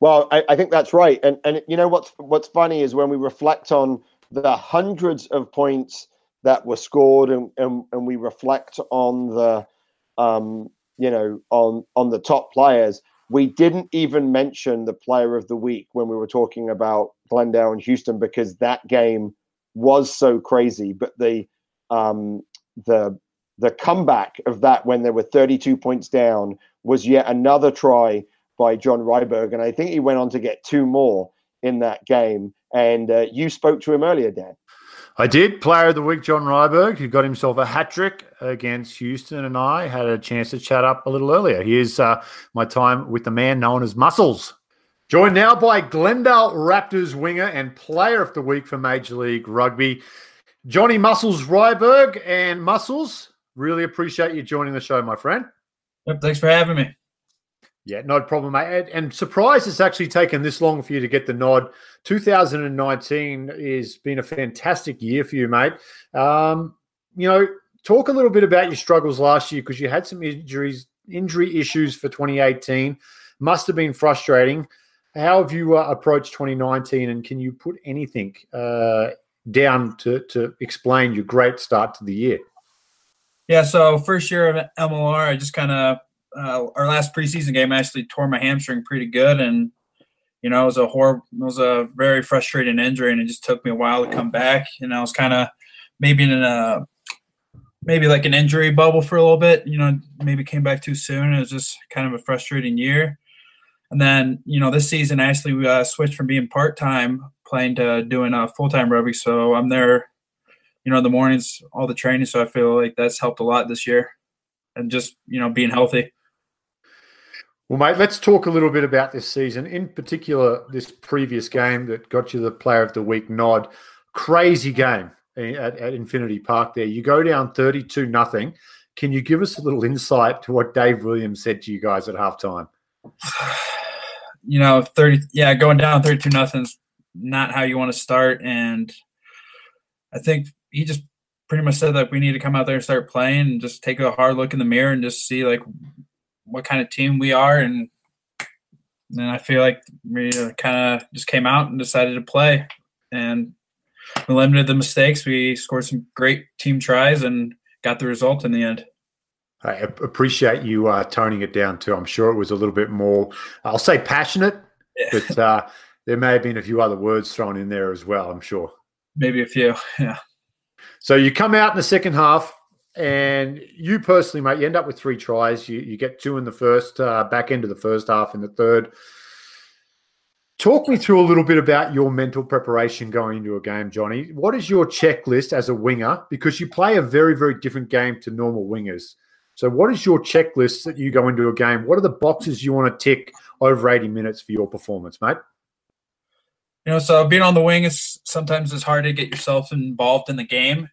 Well, I, I think that's right. And and you know what's what's funny is when we reflect on the hundreds of points that were scored and, and, and we reflect on the um, you know, on on the top players. We didn't even mention the player of the week when we were talking about Glendale and Houston because that game was so crazy. But the um, the the comeback of that when there were 32 points down was yet another try by John Ryberg, and I think he went on to get two more in that game. And uh, you spoke to him earlier, Dan. I did. Player of the week, John Ryberg, who got himself a hat trick against Houston, and I had a chance to chat up a little earlier. Here's uh, my time with the man known as Muscles. Joined now by Glendale Raptors winger and player of the week for Major League Rugby, Johnny Muscles Ryberg. And Muscles, really appreciate you joining the show, my friend. Yep, thanks for having me. Yeah, no problem, mate. And surprised it's actually taken this long for you to get the nod. 2019 has been a fantastic year for you, mate. Um, you know, talk a little bit about your struggles last year because you had some injuries, injury issues for 2018. Must have been frustrating. How have you uh, approached 2019, and can you put anything uh, down to to explain your great start to the year? Yeah, so first year of MLR, I just kind of uh, our last preseason game I actually tore my hamstring pretty good, and you know it was a horrible, it was a very frustrating injury, and it just took me a while to come back. And I was kind of maybe in a maybe like an injury bubble for a little bit. You know, maybe came back too soon. It was just kind of a frustrating year. And then, you know, this season actually uh, switched from being part time playing to doing a uh, full time rugby. So I'm there, you know, in the mornings, all the training. So I feel like that's helped a lot this year, and just you know being healthy. Well, mate, let's talk a little bit about this season, in particular this previous game that got you the Player of the Week nod. Crazy game eh, at, at Infinity Park. There, you go down thirty-two nothing. Can you give us a little insight to what Dave Williams said to you guys at halftime? You know, thirty. Yeah, going down thirty-two nothing's not how you want to start, and I think he just pretty much said that we need to come out there and start playing and just take a hard look in the mirror and just see like what kind of team we are and then I feel like we kind of just came out and decided to play and we limited the mistakes. We scored some great team tries and got the result in the end. I appreciate you uh, toning it down too. I'm sure it was a little bit more, I'll say passionate, yeah. but uh, there may have been a few other words thrown in there as well. I'm sure. Maybe a few. Yeah. So you come out in the second half, and you personally, mate, you end up with three tries. You, you get two in the first, uh, back end of the first half, in the third. Talk me through a little bit about your mental preparation going into a game, Johnny. What is your checklist as a winger? Because you play a very, very different game to normal wingers. So, what is your checklist that you go into a game? What are the boxes you want to tick over 80 minutes for your performance, mate? You know, so being on the wing is sometimes it's hard to get yourself involved in the game.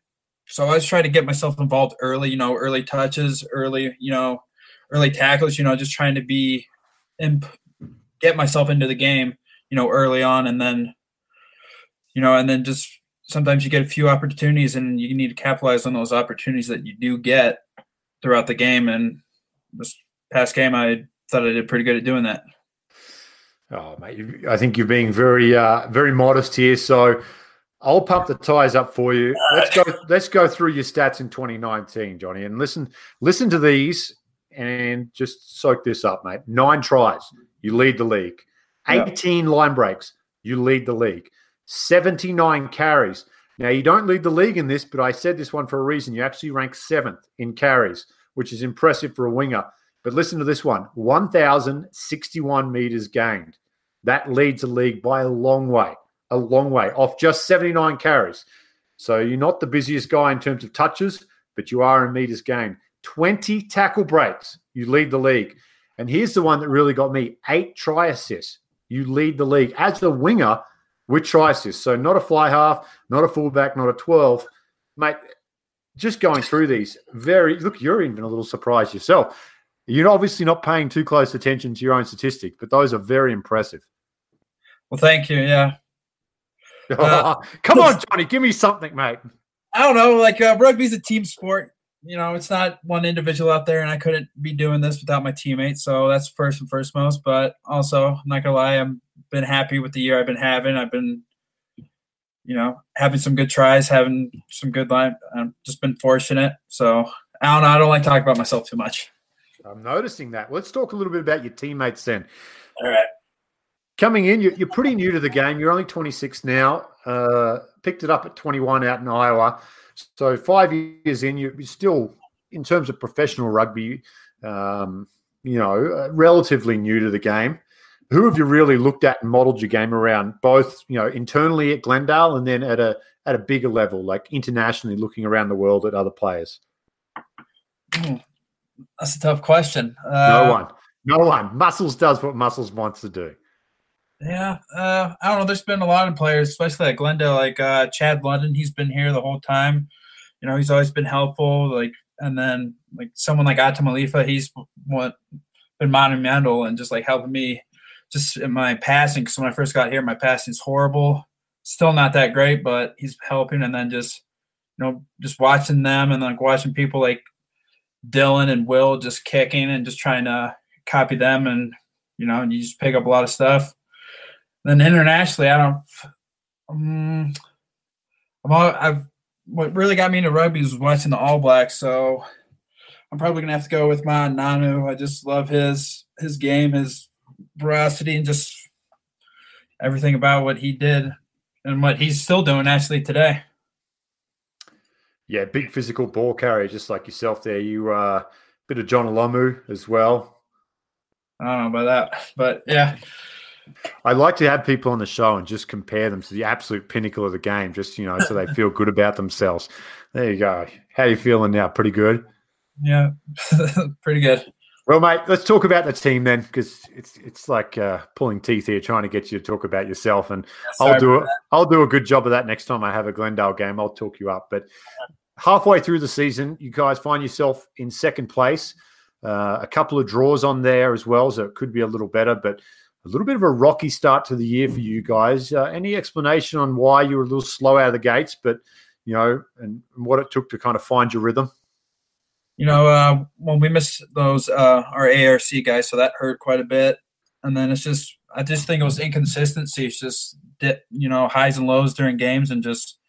So I always try to get myself involved early, you know, early touches, early, you know, early tackles, you know, just trying to be and get myself into the game, you know, early on and then you know, and then just sometimes you get a few opportunities and you need to capitalize on those opportunities that you do get throughout the game and this past game I thought I did pretty good at doing that. Oh, mate, I think you're being very, uh, very modest here. So I'll pump the tires up for you. Let's go. Let's go through your stats in 2019, Johnny, and listen. Listen to these and just soak this up, mate. Nine tries, you lead the league. 18 line breaks, you lead the league. 79 carries. Now you don't lead the league in this, but I said this one for a reason. You actually rank seventh in carries, which is impressive for a winger. But listen to this one: 1,061 meters gained. That leads the league by a long way, a long way off just 79 carries. So you're not the busiest guy in terms of touches, but you are in meters gained. 20 tackle breaks, you lead the league. And here's the one that really got me eight try assists. You lead the league as a winger with try assists. So not a fly half, not a fullback, not a 12. Mate, just going through these, very look, you're even a little surprised yourself. You're obviously not paying too close attention to your own statistic, but those are very impressive. Well, thank you. Yeah. Uh, Come on, Johnny, give me something, mate. I don't know. Like uh, rugby's a team sport. You know, it's not one individual out there, and I couldn't be doing this without my teammates. So that's first and first most. But also, I'm not gonna lie, I've been happy with the year I've been having. I've been, you know, having some good tries, having some good line. I've just been fortunate. So I don't know. I don't like talking about myself too much. I'm noticing that. Let's talk a little bit about your teammates then. All right coming in, you're, you're pretty new to the game. You're only 26 now. Uh, picked it up at 21 out in Iowa. So five years in, you're still, in terms of professional rugby, um, you know, uh, relatively new to the game. Who have you really looked at and modelled your game around, both you know internally at Glendale and then at a at a bigger level, like internationally, looking around the world at other players? Hmm. That's a tough question. Uh, no one, no one. Muscles does what Muscles wants to do. Yeah, uh, I don't know. There's been a lot of players, especially at Glendale, like uh, Chad London. He's been here the whole time. You know, he's always been helpful. Like, and then like someone like Atam Alifa, he's what been monumental and just like helping me just in my passing. Because when I first got here, my passing's horrible. Still not that great, but he's helping. And then just you know, just watching them and like watching people like Dylan and Will just kicking and just trying to copy them and you know, and you just pick up a lot of stuff then internationally, I don't. Um, I'm all, I've what really got me into rugby was watching the All Blacks. So I'm probably gonna have to go with Ma'a Nonu. I just love his his game, his veracity, and just everything about what he did and what he's still doing actually today. Yeah, big physical ball carrier, just like yourself. There, you uh, bit of Jonah Lomu as well. I don't know about that, but yeah. I like to have people on the show and just compare them to the absolute pinnacle of the game, just you know, so they feel good about themselves. There you go. How are you feeling now? Pretty good. Yeah, pretty good. Well, mate, let's talk about the team then, because it's it's like uh, pulling teeth here, trying to get you to talk about yourself, and yeah, I'll do it. I'll do a good job of that next time I have a Glendale game. I'll talk you up. But halfway through the season, you guys find yourself in second place. Uh, a couple of draws on there as well, so it could be a little better. But a little bit of a rocky start to the year for you guys. Uh, any explanation on why you were a little slow out of the gates, but you know, and what it took to kind of find your rhythm? you know, uh, when we missed those uh, our ARC guys, so that hurt quite a bit. And then it's just, I just think it was inconsistency. It's just, dip, you know, highs and lows during games, and just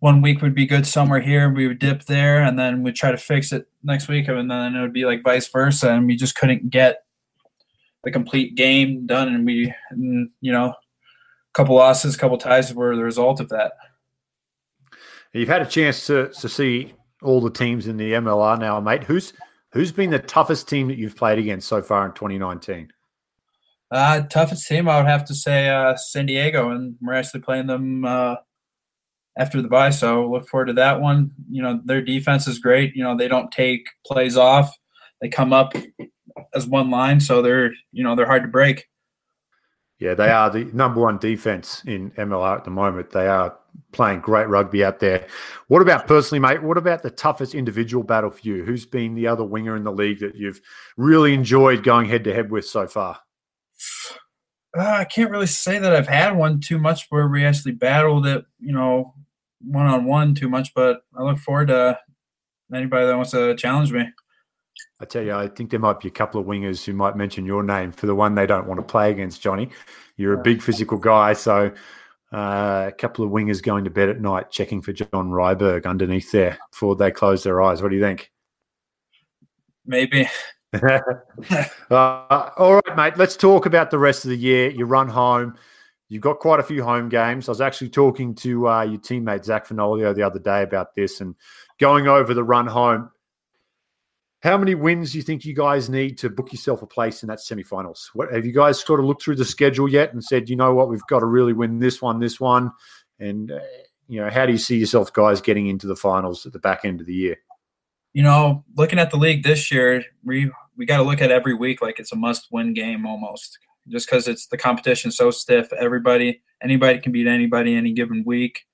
one week would be good somewhere here, we would dip there, and then we'd try to fix it next week, and then it would be like vice versa, and we just couldn't get the complete game done, and we, and, you know, a couple losses, a couple ties were the result of that. You've had a chance to to see all the teams in the MLR now, mate. Who's who's been the toughest team that you've played against so far in 2019? Uh, toughest team, I would have to say uh, San Diego, and we're actually playing them uh, after the bye. So look forward to that one. You know, their defense is great. You know, they don't take plays off; they come up as one line, so they're you know they're hard to break. Yeah, they are the number one defense in MLR at the moment. They are playing great rugby out there. What about personally, mate? What about the toughest individual battle for you? Who's been the other winger in the league that you've really enjoyed going head to head with so far? Uh, I can't really say that I've had one too much where we actually battled it, you know, one on one too much. But I look forward to anybody that wants to challenge me. I tell you, I think there might be a couple of wingers who might mention your name for the one they don't want to play against, Johnny. You're a big physical guy, so uh, a couple of wingers going to bed at night checking for John Ryberg underneath there before they close their eyes. What do you think? Maybe. uh, all right, mate. Let's talk about the rest of the year. You run home. You've got quite a few home games. I was actually talking to uh, your teammate Zach Fenoglio the other day about this and going over the run home. How many wins do you think you guys need to book yourself a place in that semifinals? What have you guys sort of looked through the schedule yet and said, you know what, we've got to really win this one, this one, and uh, you know, how do you see yourself guys getting into the finals at the back end of the year? You know, looking at the league this year, we we got to look at every week like it's a must-win game almost, just because it's the competition so stiff. Everybody, anybody can beat anybody any given week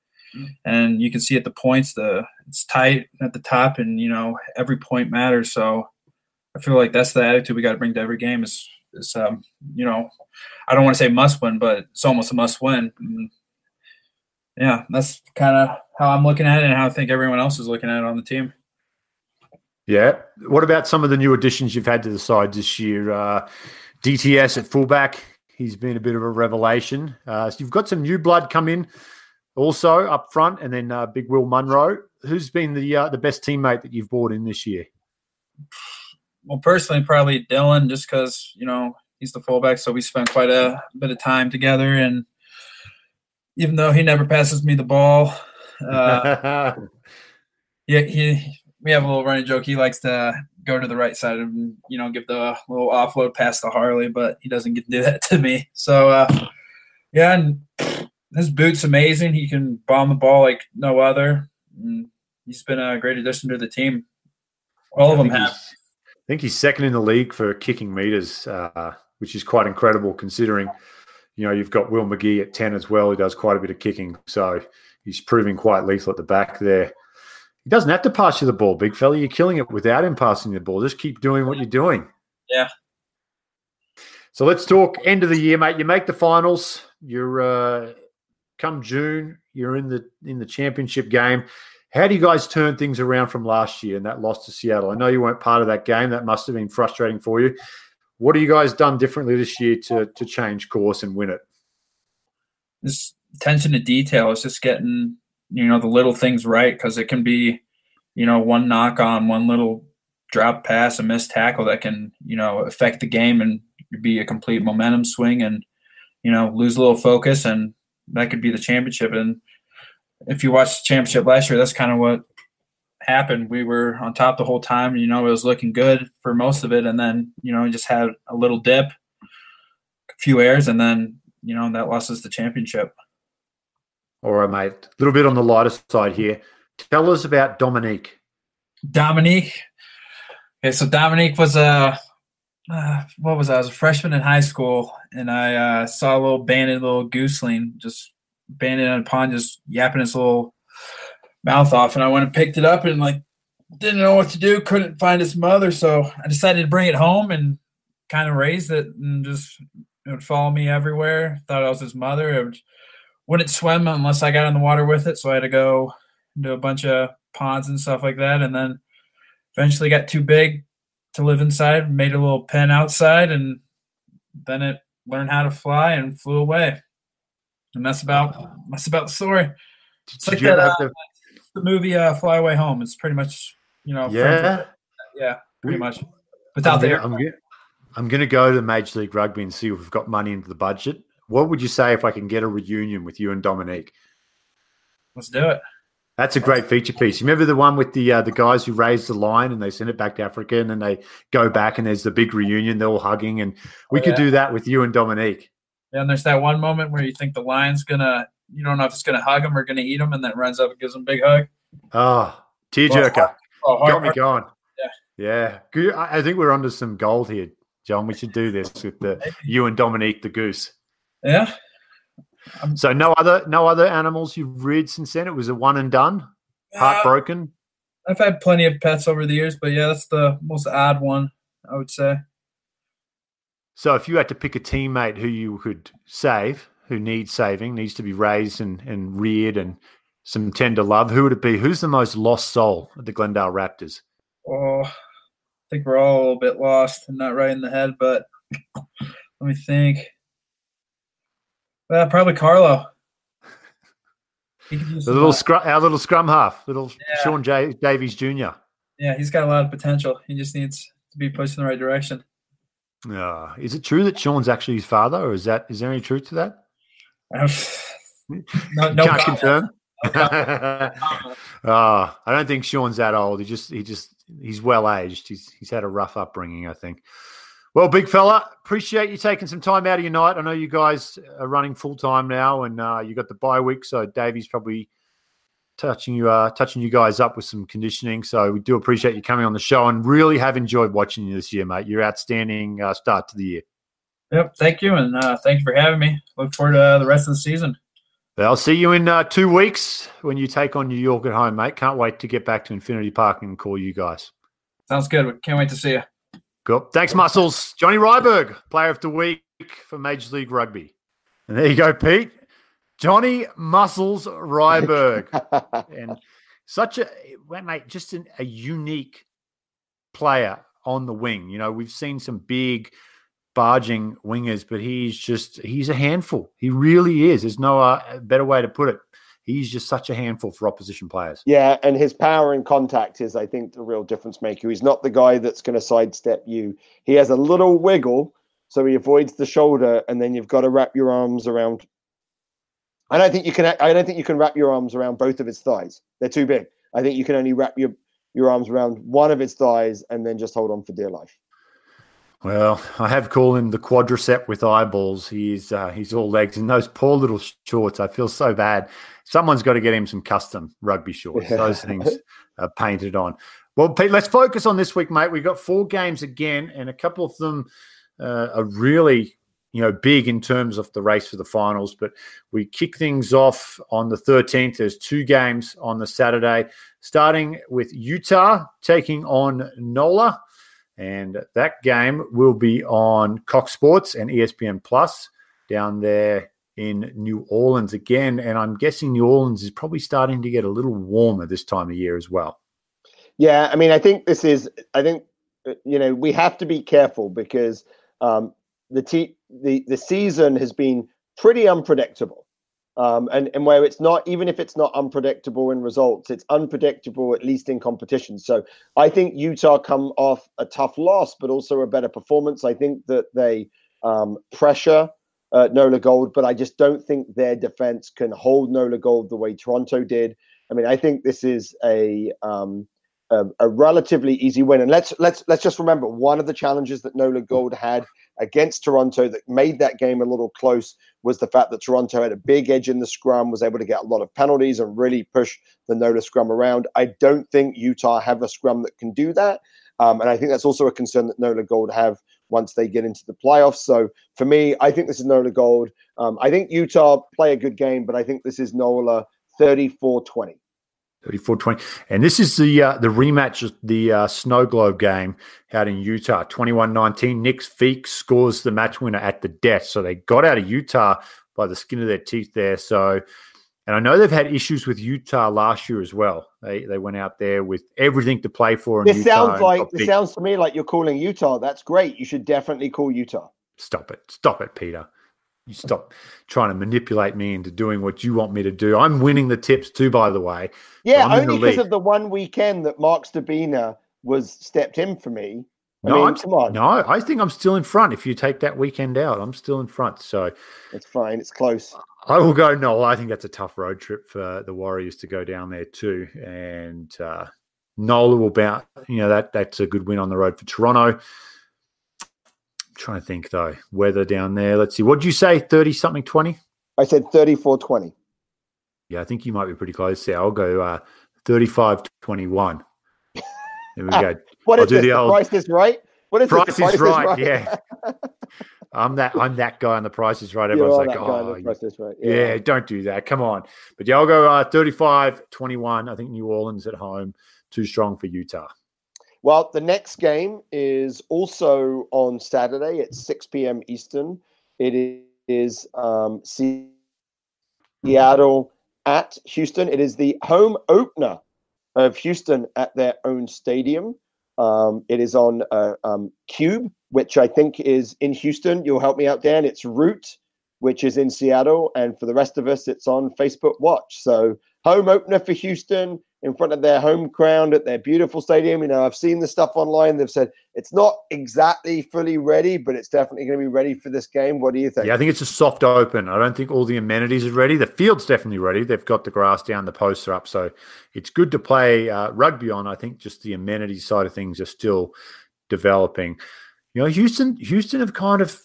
and you can see at the points the it's tight at the top, and you know every point matters. So I feel like that's the attitude we got to bring to every game. Is is um, you know I don't want to say must win, but it's almost a must win. And yeah, that's kind of how I'm looking at it, and how I think everyone else is looking at it on the team. Yeah. What about some of the new additions you've had to the side this year? Uh, DTS at fullback, he's been a bit of a revelation. Uh, so you've got some new blood come in also up front, and then uh, Big Will Munro. Who's been the uh, the best teammate that you've brought in this year? Well, personally, probably Dylan, just because you know he's the fullback, so we spent quite a bit of time together. And even though he never passes me the ball, uh, yeah, he we have a little running joke. He likes to go to the right side and you know give the little offload pass to Harley, but he doesn't get to do that to me. So uh, yeah, and his boots amazing. He can bomb the ball like no other. And he's been a great addition to the team. All of them have. I think he's second in the league for kicking meters, uh, which is quite incredible considering, you know, you've got Will Magie at 10 as well. He does quite a bit of kicking. So he's proving quite lethal at the back there. He doesn't have to pass you the ball, big fella. You're killing it without him passing the ball. Just keep doing what you're doing. Yeah. So let's talk end of the year, mate. You make the finals. You're uh, come June, you're in the in the championship game. How do you guys turn things around from last year and that loss to Seattle? I know you weren't part of that game. That must have been frustrating for you. What have you guys done differently this year to to change course and win it? This attention to detail is just getting you know the little things right because it can be you know one knock on one little drop pass a missed tackle that can you know affect the game and be a complete momentum swing and you know lose a little focus and that could be the championship. And if you watch the championship last year, that's kind of what happened, we were on top the whole time. You know, it was looking good for most of it, and then you know, just had a little dip, a few airs, and then you know that lost us the championship. All right, mate. A little bit on the lighter side here. Tell us about Dominique. Dominique. Okay, so Dominique was a uh, what was I? I was a freshman in high school, and I uh, saw a little banded little gooseling just banded on a pond, just yapping his little mouth off. And I went and picked it up and like didn't know what to do, couldn't find his mother, so I decided to bring it home and kind of raised it and just it would follow me everywhere. Thought I was his mother. It would, wouldn't swim unless I got in the water with it, so I had to go do a bunch of ponds and stuff like that, and then eventually got too big to live inside, made a little pen outside, and then it learned how to fly and flew away. And that's about that's about the story. It's Did like that, uh, the- the movie uh, Fly Away Home. It's pretty much you know yeah. yeah pretty much without I'm the gonna, I'm, gonna, I'm gonna go to Major League Rugby and see if we've got money into the budget. What would you say if I can get a reunion with you and Dominique? let's do it. That's a great feature piece. You remember the one with the uh, the guys who raised the line and they send it back to Africa and then they go back and there's the big reunion. They're all hugging and we Oh, could yeah. do that with you and Dominique. Yeah, and there's that one moment where you think the lion's gonna you don't know if it's gonna hug him or gonna eat him, and then runs up and gives him a big hug. Oh, tearjerker. Oh, Got me going. Yeah. Yeah. I I think we're under some gold here, John. We should do this with the you and Dominique the goose. yeah. So no other no other animals you've reared since then. It was a one and done. Uh, Heartbroken. I've had plenty of pets over the years, but yeah, that's the most odd one, I would say. So if you had to pick a teammate who you could save, who needs saving, needs to be raised and, and reared and some tender love, who would it be? Who's the most lost soul at the Glendale Raptors? Oh, I think we're all a little bit lost and not right in the head, but let me think. Well, probably Carlo. He The little uh, scrum, our little scrum half, little Yeah. Sean J- Davies Jr. yeah, he's got a lot of potential. He just needs to be pushed in the right direction. Ah, is it true that Sean's actually his father, or is that is there any truth to that? no, no Can't confirm. Ah, I don't think Sean's that old. He just he just he's well aged. He's he's had a rough upbringing, I think. Well, big fella, appreciate you taking some time out of your night. I know you guys are running full time now, and uh, you got the bye week, so Davey's probably touching you uh, touching you guys up with some conditioning. So we do appreciate you coming on the show, and really have enjoyed watching you this year, mate. You're outstanding uh, start to the year. Yep, thank you, and uh, thank you for having me. Look forward to uh, the rest of the season. I'll see you in uh, two weeks when you take on New York at home, mate. Can't wait to get back to Infinity Park and call you guys. Sounds good. Can't wait to see you. Cool. Thanks, Muscles. Johnny Ryberg, player of the week for Major League Rugby. And there you go, Pete. Johnny Muscles Ryberg. and such a, mate, just an, a unique player on the wing. You know, we've seen some big barging wingers, but he's just, he's a handful. He really is. There's no uh, better way to put it. He's just such a handful for opposition players. Yeah, and his power and contact is, I think, the real difference maker. He's not the guy that's going to sidestep you. He has a little wiggle, so he avoids the shoulder, and then you've got to wrap your arms around. I don't think you can. I don't think you can wrap your arms around both of his thighs. They're too big. I think you can only wrap your your arms around one of his thighs and then just hold on for dear life. Well, I have called him the quadricep with eyeballs. He's uh, he's all legs and those poor little shorts. I feel so bad. Someone's got to get him some custom rugby shorts. Those things are painted on. Well, Pete, let's focus on this week, mate. We've got four games again, and a couple of them uh, are really you know big in terms of the race for the finals. But we kick things off on the 13th. There's two games on the Saturday, starting with Utah taking on NOLA. And that game will be on Cox Sports and ESPN Plus down there in New Orleans again. And I'm guessing New Orleans is probably starting to get a little warmer this time of year as well. Yeah, I mean, I think this is. I think uh, you know we have to be careful because um, the te- the the season has been pretty unpredictable, um, and and where it's not even if it's not unpredictable in results, it's unpredictable at least in competition. So I think Utah come off a tough loss, but also a better performance. I think that they um, pressure uh, Nola Gold, but I just don't think their defense can hold Nola Gold the way Toronto did. I mean, I think this is a um, a, a, relatively easy win. And let's let's let's just remember one of the challenges that Nola Gold had against Toronto that made that game a little close was the fact that Toronto had a big edge in the scrum, was able to get a lot of penalties and really push the Nola scrum around. I don't think Utah have a scrum that can do that. Um, and I think that's also a concern that Nola Gold have once they get into the playoffs. So for me, I think this is Nola Gold. Um, I think Utah play a good game, but I think this is Nola 34 20. 34-20. And this is the uh, the rematch of the uh, Snow Globe game out in Utah. 21-19. Nick Feek scores the match winner at the death. So they got out of Utah by the skin of their teeth there. So and I know they've had issues with Utah last year as well. They they went out there with everything to play for. this Utah sounds like this sounds to me like you're calling Utah. That's great. You should definitely call Utah. Stop it. Stop it, Peter. You stop trying to manipulate me into doing what you want me to do. I'm winning the tips too, by the way. Yeah, so only because of the one weekend that Mark Stabina was stepped in for me. I no, mean, come on. No, I think I'm still in front. If you take that weekend out, I'm still in front. So it's fine. It's close. I will go. No, I think that's a tough road trip for the Warriors to go down there too. And uh, Nola will bounce. You know that that's a good win on the road for Toronto trying to think though. Weather down there. Let's see. What did you say? 30 something 20? I said 34 20. Yeah, I think you might be pretty close there. I'll go uh, 35 21. There we go. what I'll is do this? The, old, price is right? What is price, this? price is, right, right. yeah. I'm that I'm that guy on the price is right. Everyone's like, oh, right. yeah. yeah. don't do that. Come on. But yeah, I'll go uh, 35 21. I think New Orleans at home, too strong for Utah. Well, the next game is also on Saturday at 6 p.m. Eastern. It is um, Seattle at Houston. It is the home opener of Houston at their own stadium. Um, it is on uh, um, Cube, which I think is in Houston. You'll help me out, Dan. It's Root, which is in Seattle. And for the rest of us, it's on Facebook Watch. So, home opener for Houston in front of their home crowd at their beautiful stadium. You know, I've seen the stuff online. They've said it's not exactly fully ready, but it's definitely going to be ready for this game. What do you think? Yeah, I think it's a soft open. I don't think all the amenities are ready. The field's definitely ready. They've got the grass down, the posts are up, so it's good to play uh, rugby on. I think just the amenities side of things are still developing. You know, Houston, Houston have kind of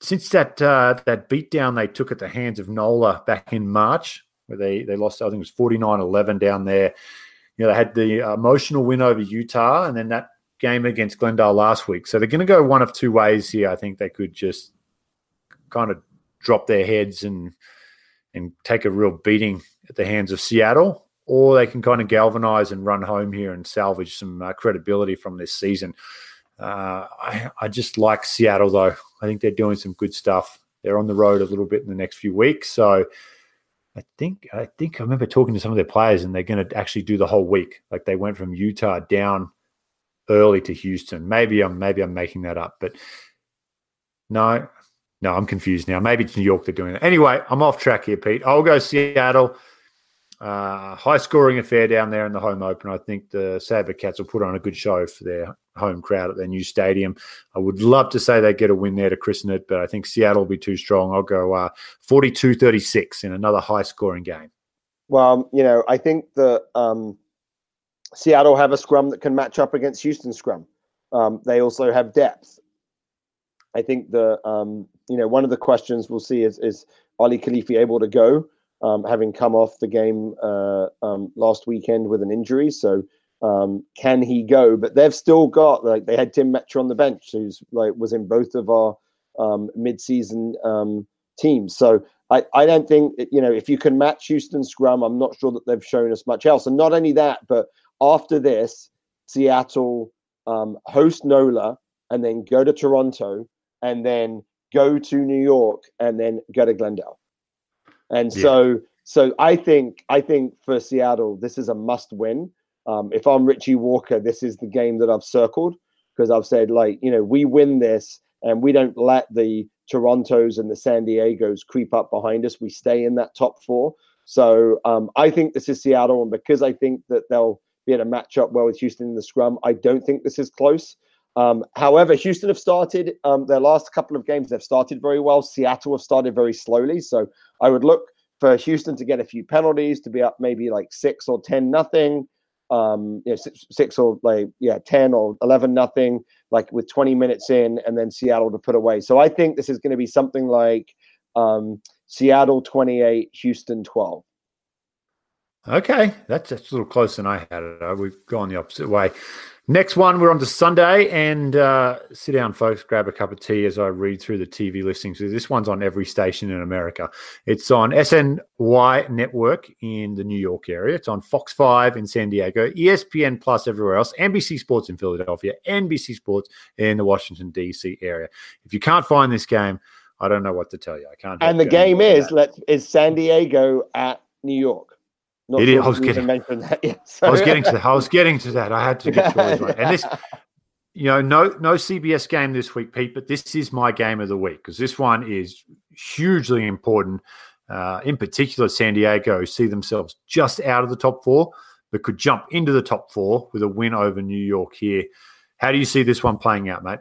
since that uh, that beatdown they took at the hands of Nola back in March where they they lost. I think it was 49-11 down there. You know, they had the emotional win over Utah, and then that game against Glendale last week. So they're going to go one of two ways here. I think they could just kind of drop their heads and and take a real beating at the hands of Seattle, or they can kind of galvanize and run home here and salvage some uh, credibility from this season. Uh, I, I just like Seattle though. I think they're doing some good stuff. They're on the road a little bit in the next few weeks, so I think I think I remember talking to some of their players, and they're going to actually do the whole week. Like they went from Utah down early to Houston. Maybe I'm maybe I'm making that up, but no, no, I'm confused now. Maybe it's New York they're doing it. Anyway, I'm off track here, Pete. I'll go Seattle. Uh, high scoring affair down there in the home open. I think the Saber Cats will put on a good show for their home crowd at their new stadium. I would love to say they get a win there to christen it, but I think Seattle will be too strong. I'll go uh, 42 36 in another high scoring game. Well, you know, I think that um, Seattle have a scrum that can match up against Houston scrum. Um, they also have depth. I think the um, you know one of the questions we'll see is is Olive Kilifi able to go? Um, having come off the game uh, um, last weekend with an injury. So um, can he go? But they've still got like they had Tim Metcher on the bench, who's like was in both of our um, mid-season um, teams. So I, I don't think you know if you can match Houston scrum, I'm not sure that they've shown us much else. And not only that, but after this, Seattle um, host NOLA and then go to Toronto and then go to New York and then go to Glendale. And yeah. so, so I think I think for Seattle, this is a must win. Um, if I'm Richie Walker, this is the game that I've circled because I've said like you know we win this and we don't let the Torontos and the San Diego's creep up behind us. We stay in that top four. So um, I think this is Seattle, and because I think that they'll be able to match up well with Houston in the scrum, I don't think this is close. Um, however, Houston have started um, their last couple of games. They've started very well. Seattle have started very slowly. So I would look for Houston to get a few penalties to be up maybe like six or ten nothing. um, you know, six, six, or like yeah, ten or eleven nothing, like with twenty minutes in, and then Seattle to put away. So I think this is going to be something like um, Seattle twenty eight, Houston twelve. Okay, that's, that's a little closer than I had it. We've gone the opposite way. Next one, we're on to Sunday, and uh, sit down, folks. Grab a cup of tea as I read through the TV listings. This one's on every station in America. It's on SNY Network in the New York area. It's on Fox Five in San Diego, ESPN Plus everywhere else, NBC Sports in Philadelphia, NBC Sports in the Washington D.C. area. If you can't find this game, I don't know what to tell you. I can't. And the game is let is San Diego at New York. Not it is. I was getting that so. I was getting to that. I was getting to that. I had to get yours right. And this, you know, no no CBS game this week, Pete. But this is my game of the week because this one is hugely important. Uh, in particular, San Diego see themselves just out of the top four, but could jump into the top four with a win over New York here. How do you see this one playing out, mate?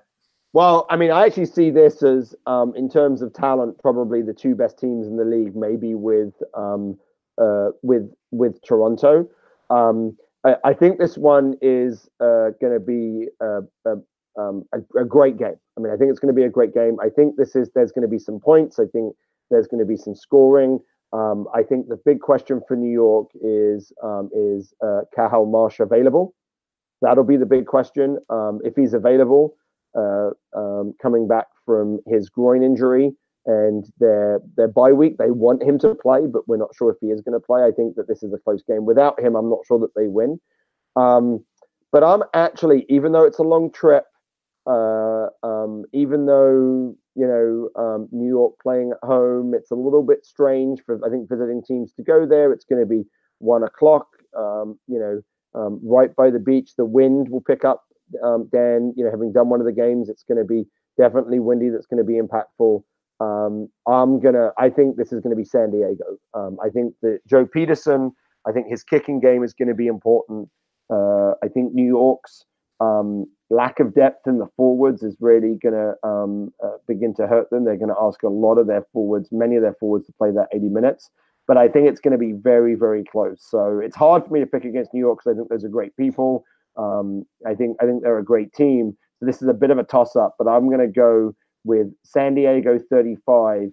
Well, I mean, I actually see this as, um, in terms of talent, probably the two best teams in the league, maybe with um, uh, with with Toronto. Um, I, I, think this one is uh, going to be a, a, um, a, a, great game. I mean, I think it's going to be a great game. I think this is there's going to be some points. I think there's going to be some scoring. Um, I think the big question for New York is um, is uh, Cathal Marsh available? That'll be the big question. Um, if he's available, uh, um, coming back from his groin injury, and their their bye week. They want him to play, but we're not sure if he is going to play. I think that this is a close game. Without him, I'm not sure that they win. Um, but I'm actually, even though it's a long trip, uh, um, even though you know um, New York playing at home, it's a little bit strange for I think visiting teams to go there. It's going to be one o'clock. Um, you know, um, right by the beach. The wind will pick up. Um, Dan, you know, having done one of the games, it's going to be definitely windy. That's going to be impactful. Um, I'm gonna. I think this is to be San Diego. Um, I think that Joe Pietersen. I think his kicking game is going to be important. Uh, I think New York's um, lack of depth in the forwards is really going to um, uh, begin to hurt them. They're going to ask a lot of their forwards, many of their forwards, to play that 80 minutes. But I think it's going to be very, very close. So it's hard for me to pick against New York because I think those are great people. Um, I think I think they're a great team. So this is a bit of a toss up, but I'm going to go with San Diego 35,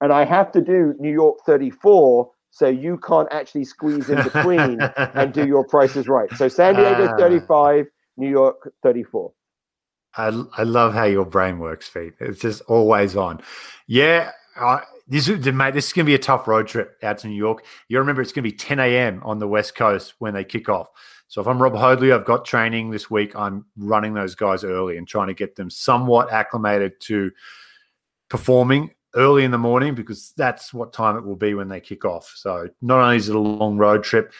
and I have to do New York 34, so you can't actually squeeze in between and do your prices right. So San Diego uh, 35, New York 34. I, I love how your brain works, Pete. It's just always on. Yeah, uh, this is mate. This is going to be a tough road trip out to New York. You remember it's going to be 10 a.m. on the West Coast when they kick off. So if I'm Rob Hoadley, I've got training this week. I'm running those guys early and trying to get them somewhat acclimated to performing early in the morning because that's what time it will be when they kick off. So not only is it a long road trip,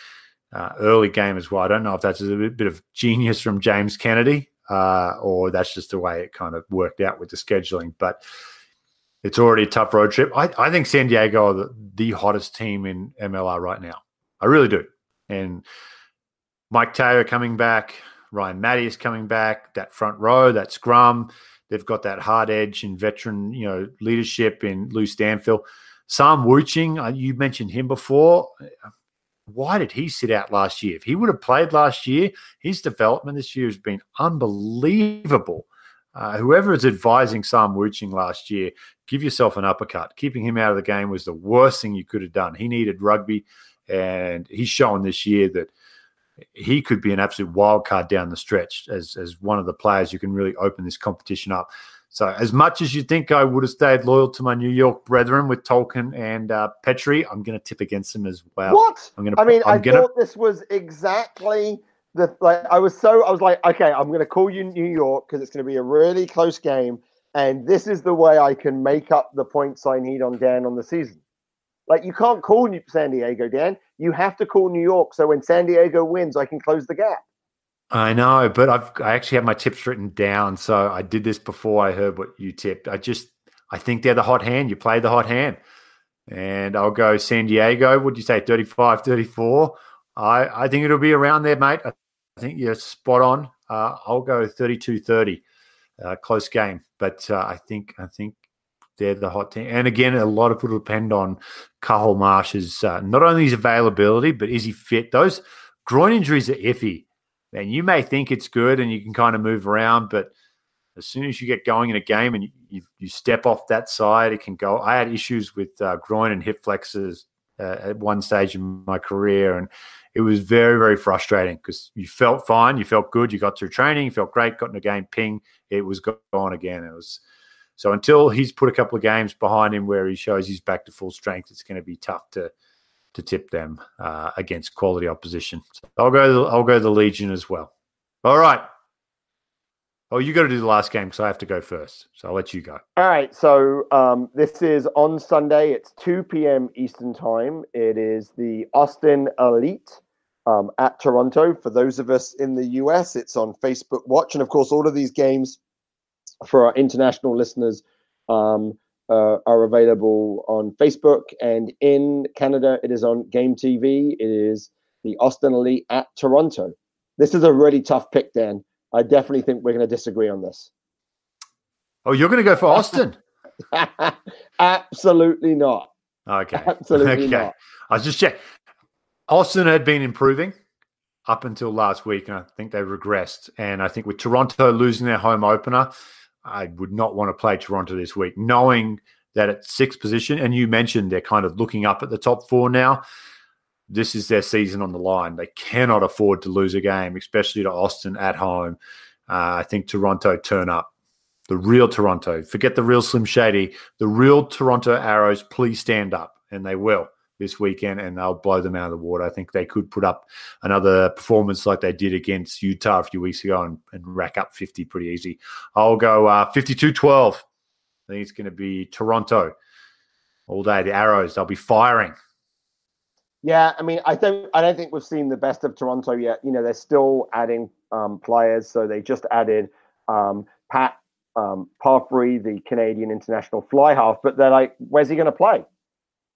uh, early game as well. I don't know if that's a bit of genius from James Kennedy uh, or that's just the way it kind of worked out with the scheduling. But it's already a tough road trip. I, I think San Diego are the, the hottest team in MLR right now. I really do. And Mike Taylor coming back, Ryan Matty is coming back, that front row, that scrum. They've got that hard edge and veteran, you know, leadership in Lou Stanfield. Sam Wuching, uh, you mentioned him before. Why did he sit out last year? If he would have played last year, his development this year has been unbelievable. Uh, whoever is advising Sam Wuching last year, give yourself an uppercut. Keeping him out of the game was the worst thing you could have done. He needed rugby, and he's shown this year that he could be an absolute wild card down the stretch as as one of the players you can really open this competition up. So, as much as you think I would have stayed loyal to my New York brethren with Tolkien and uh, Petrie, I'm going to tip against them as well. What? I'm going to. I mean, I'm i gonna... thought this was exactly the like. I was so I was like, okay, I'm going to call you New York because it's going to be a really close game, and this is the way I can make up the points I need on Dan on the season. Like you can't call New- San Diego, Dan. You have to call New York. So when San Diego wins, I can close the gap. I know, but I've I actually have my tips written down. So I did this before I heard what you tipped. I just I think they're the hot hand. You play the hot hand. And I'll go San Diego. Would you say 35, 34? I, I think it'll be around there, mate. I think you're spot on. Uh, I'll go 32 30. Uh, close game. But uh, I think I think they're the hot team. And again, a lot of it will depend on Cathal Marsh's uh, not only his availability, but is he fit? Those groin injuries are iffy. And you may think it's good and you can kind of move around, but as soon as you get going in a game and you, you, step off that side, it can go. I had issues with uh, groin and hip flexors uh, at one stage in my career, and it was very, very frustrating because you felt fine, you felt good, you got through training, you felt great, got in a game, ping, it was gone again. It was so until he's put a couple of games behind him where he shows he's back to full strength, it's going to be tough to to tip them uh, against quality opposition. So I'll go. I'll go the Legion as well. All right. Oh, you got to do the last game because I have to go first. So I'll let you go. All right. So um, this is on Sunday. It's 2 p.m. Eastern Time. It is the Austin Elite um, at Toronto. For those of us in the US, it's on Facebook Watch. And of course, all of these games for our international listeners um, uh, are available on Facebook. And in Canada, it is on Game TV. It is the Austin Elite at Toronto. This is a really tough pick, Dan. I definitely think we're going to disagree on this. Oh, you're going to go for Austin? Absolutely not. Okay. Absolutely okay. not. I was just checking. Austin had been improving up until last week, and I think they regressed. And I think with Toronto losing their home opener, I would not want to play Toronto this week, knowing that at sixth position, and you mentioned they're kind of looking up at the top four now. This is their season on the line. They cannot afford to lose a game, especially to Austin at home. Uh, I think Toronto turn up. The real Toronto. Forget the real Slim Shady. The real Toronto Arrows, please stand up. And they will this weekend and they'll blow them out of the water. I think they could put up another performance like they did against Utah a few weeks ago and, and rack up 50 pretty easy. I'll go uh, 52 12. I think it's going to be Toronto all day. The Arrows, they'll be firing. Yeah, I mean, I don't, I don't think we've seen the best of Toronto yet. You know, they're still adding um, players. So they just added um, Pat um, Parfrey, the Canadian international fly half, but they're like, where's he going to play?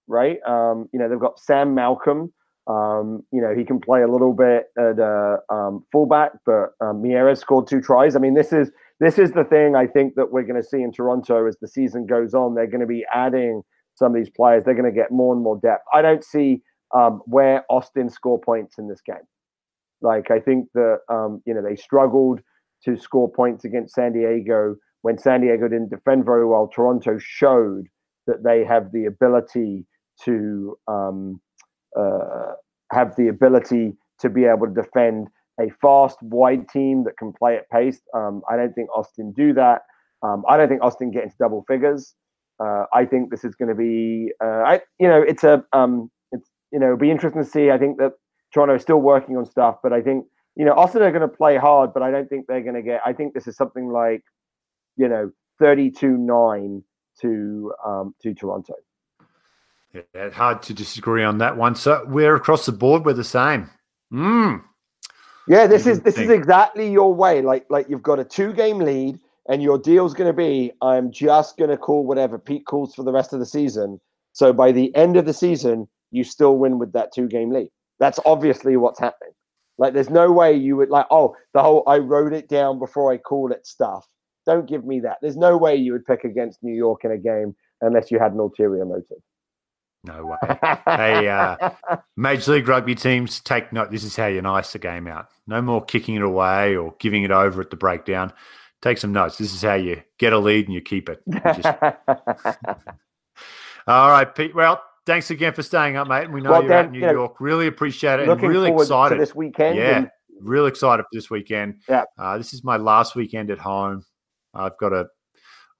Right? Um, you know, they've got Sam Malcolm. Um, you know, he can play a little bit at uh, um, fullback, but um, Mieres scored two tries. I mean, this is this is the thing I think that we're going to see in Toronto as the season goes on. They're going to be adding some of these players. They're going to get more and more depth. I don't see um, where Austin score points in this game. Like, I think that um, you know they struggled to score points against San Diego when San Diego didn't defend very well. Toronto showed that they have the ability to um, uh, have the ability to be able to defend a fast, wide team that can play at pace. Um, I don't think Austin do that. Um, I don't think Austin get into double figures. Uh, I think this is going to be, uh, I you know, it's a, um, it's you know, be interesting to see. I think that Toronto is still working on stuff, but I think you know Austin are going to play hard, but I don't think they're going to get. I think this is something like, you know, thirty-two nine to um, to Toronto. Yeah, it's hard to disagree on that one. So we're across the board. We're the same. Mm. Yeah, this is this is exactly your way. Like like you've got a two game lead, and your deal's going to be I'm just going to call whatever Pete calls for the rest of the season. So by the end of the season, you still win with that two game lead. That's obviously what's happening. Like there's no way you would like oh the whole I wrote it down before I called it stuff. Don't give me that. There's no way you would pick against New York in a game unless you had an ulterior motive. No way. hey, uh, Major League Rugby teams, take note. This is how you nice the game out. No more kicking it away or giving it over at the breakdown. Take some notes. This is how you get a lead and you keep it. You just... All right, Pete. Well, thanks again for staying up, mate. We know well, you're Dan, at New you know, York. Really appreciate it. Looking and really excited this weekend. Yeah, and... real excited for this weekend. Yeah. Uh, this is my last weekend at home. I've got a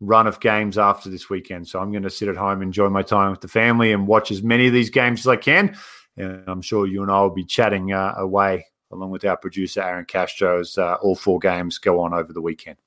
run of games after this weekend. So I'm going to sit at home, enjoy my time with the family, and watch as many of these games as I can. And I'm sure you and I will be chatting uh, away along with our producer Aaron Castro as uh, all four games go on over the weekend.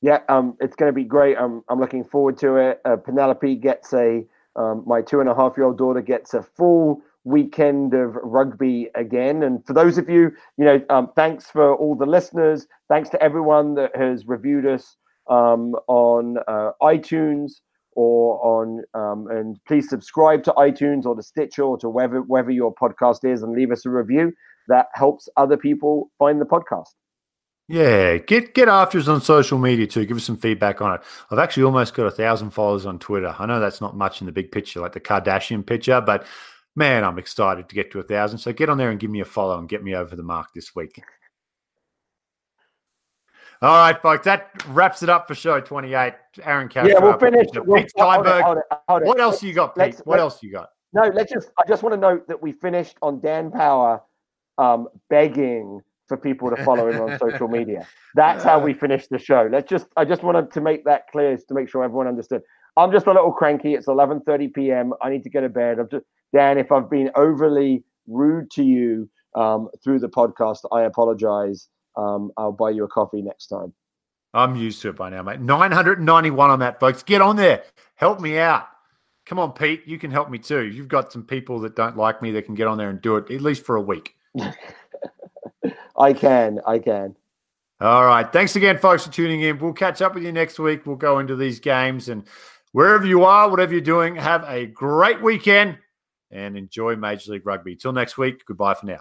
Yeah, um, it's going to be great. I'm I'm looking forward to it. Uh, Penelope gets a um, my two and a half year old daughter gets a full weekend of rugby again. And for those of you, you know, um, thanks for all the listeners. Thanks to everyone that has reviewed us um, on uh, iTunes or on um, and please subscribe to iTunes or to Stitcher or to wherever wherever your podcast is and leave us a review. That helps other people find the podcast. Yeah, get get after us on social media too. Give us some feedback on it. I've actually almost got a thousand followers on Twitter. I know that's not much in the big picture, like the Kardashian picture, but Man, I'm excited to get to a thousand. So get on there and give me a follow and get me over the mark this week. All right, folks, that wraps it up for show 28. Aaron Castro. Yeah, we'll finish. We'll, Pete Steinberg. What else you got, Pete? What else you got? No, let's just. I just want to note that we finished on Dan Power um, begging for people to follow him on social media. That's how we finished the show. Let's just. I just wanted to make that clear to make sure everyone understood. I'm just a little cranky. It's 11:30 p.m. I need to go to bed. I'm just Dan. If I've been overly rude to you um, through the podcast, I apologize. Um, I'll buy you a coffee next time. I'm used to it by now, mate. 991 on that, folks. Get on there. Help me out. Come on, Pete. You can help me too. You've got some people that don't like me that can get on there and do it at least for a week. I can. I can. All right. Thanks again, folks, for tuning in. We'll catch up with you next week. We'll go into these games and wherever you are, whatever you're doing, have a great weekend and enjoy Major League Rugby. Till next week, goodbye for now.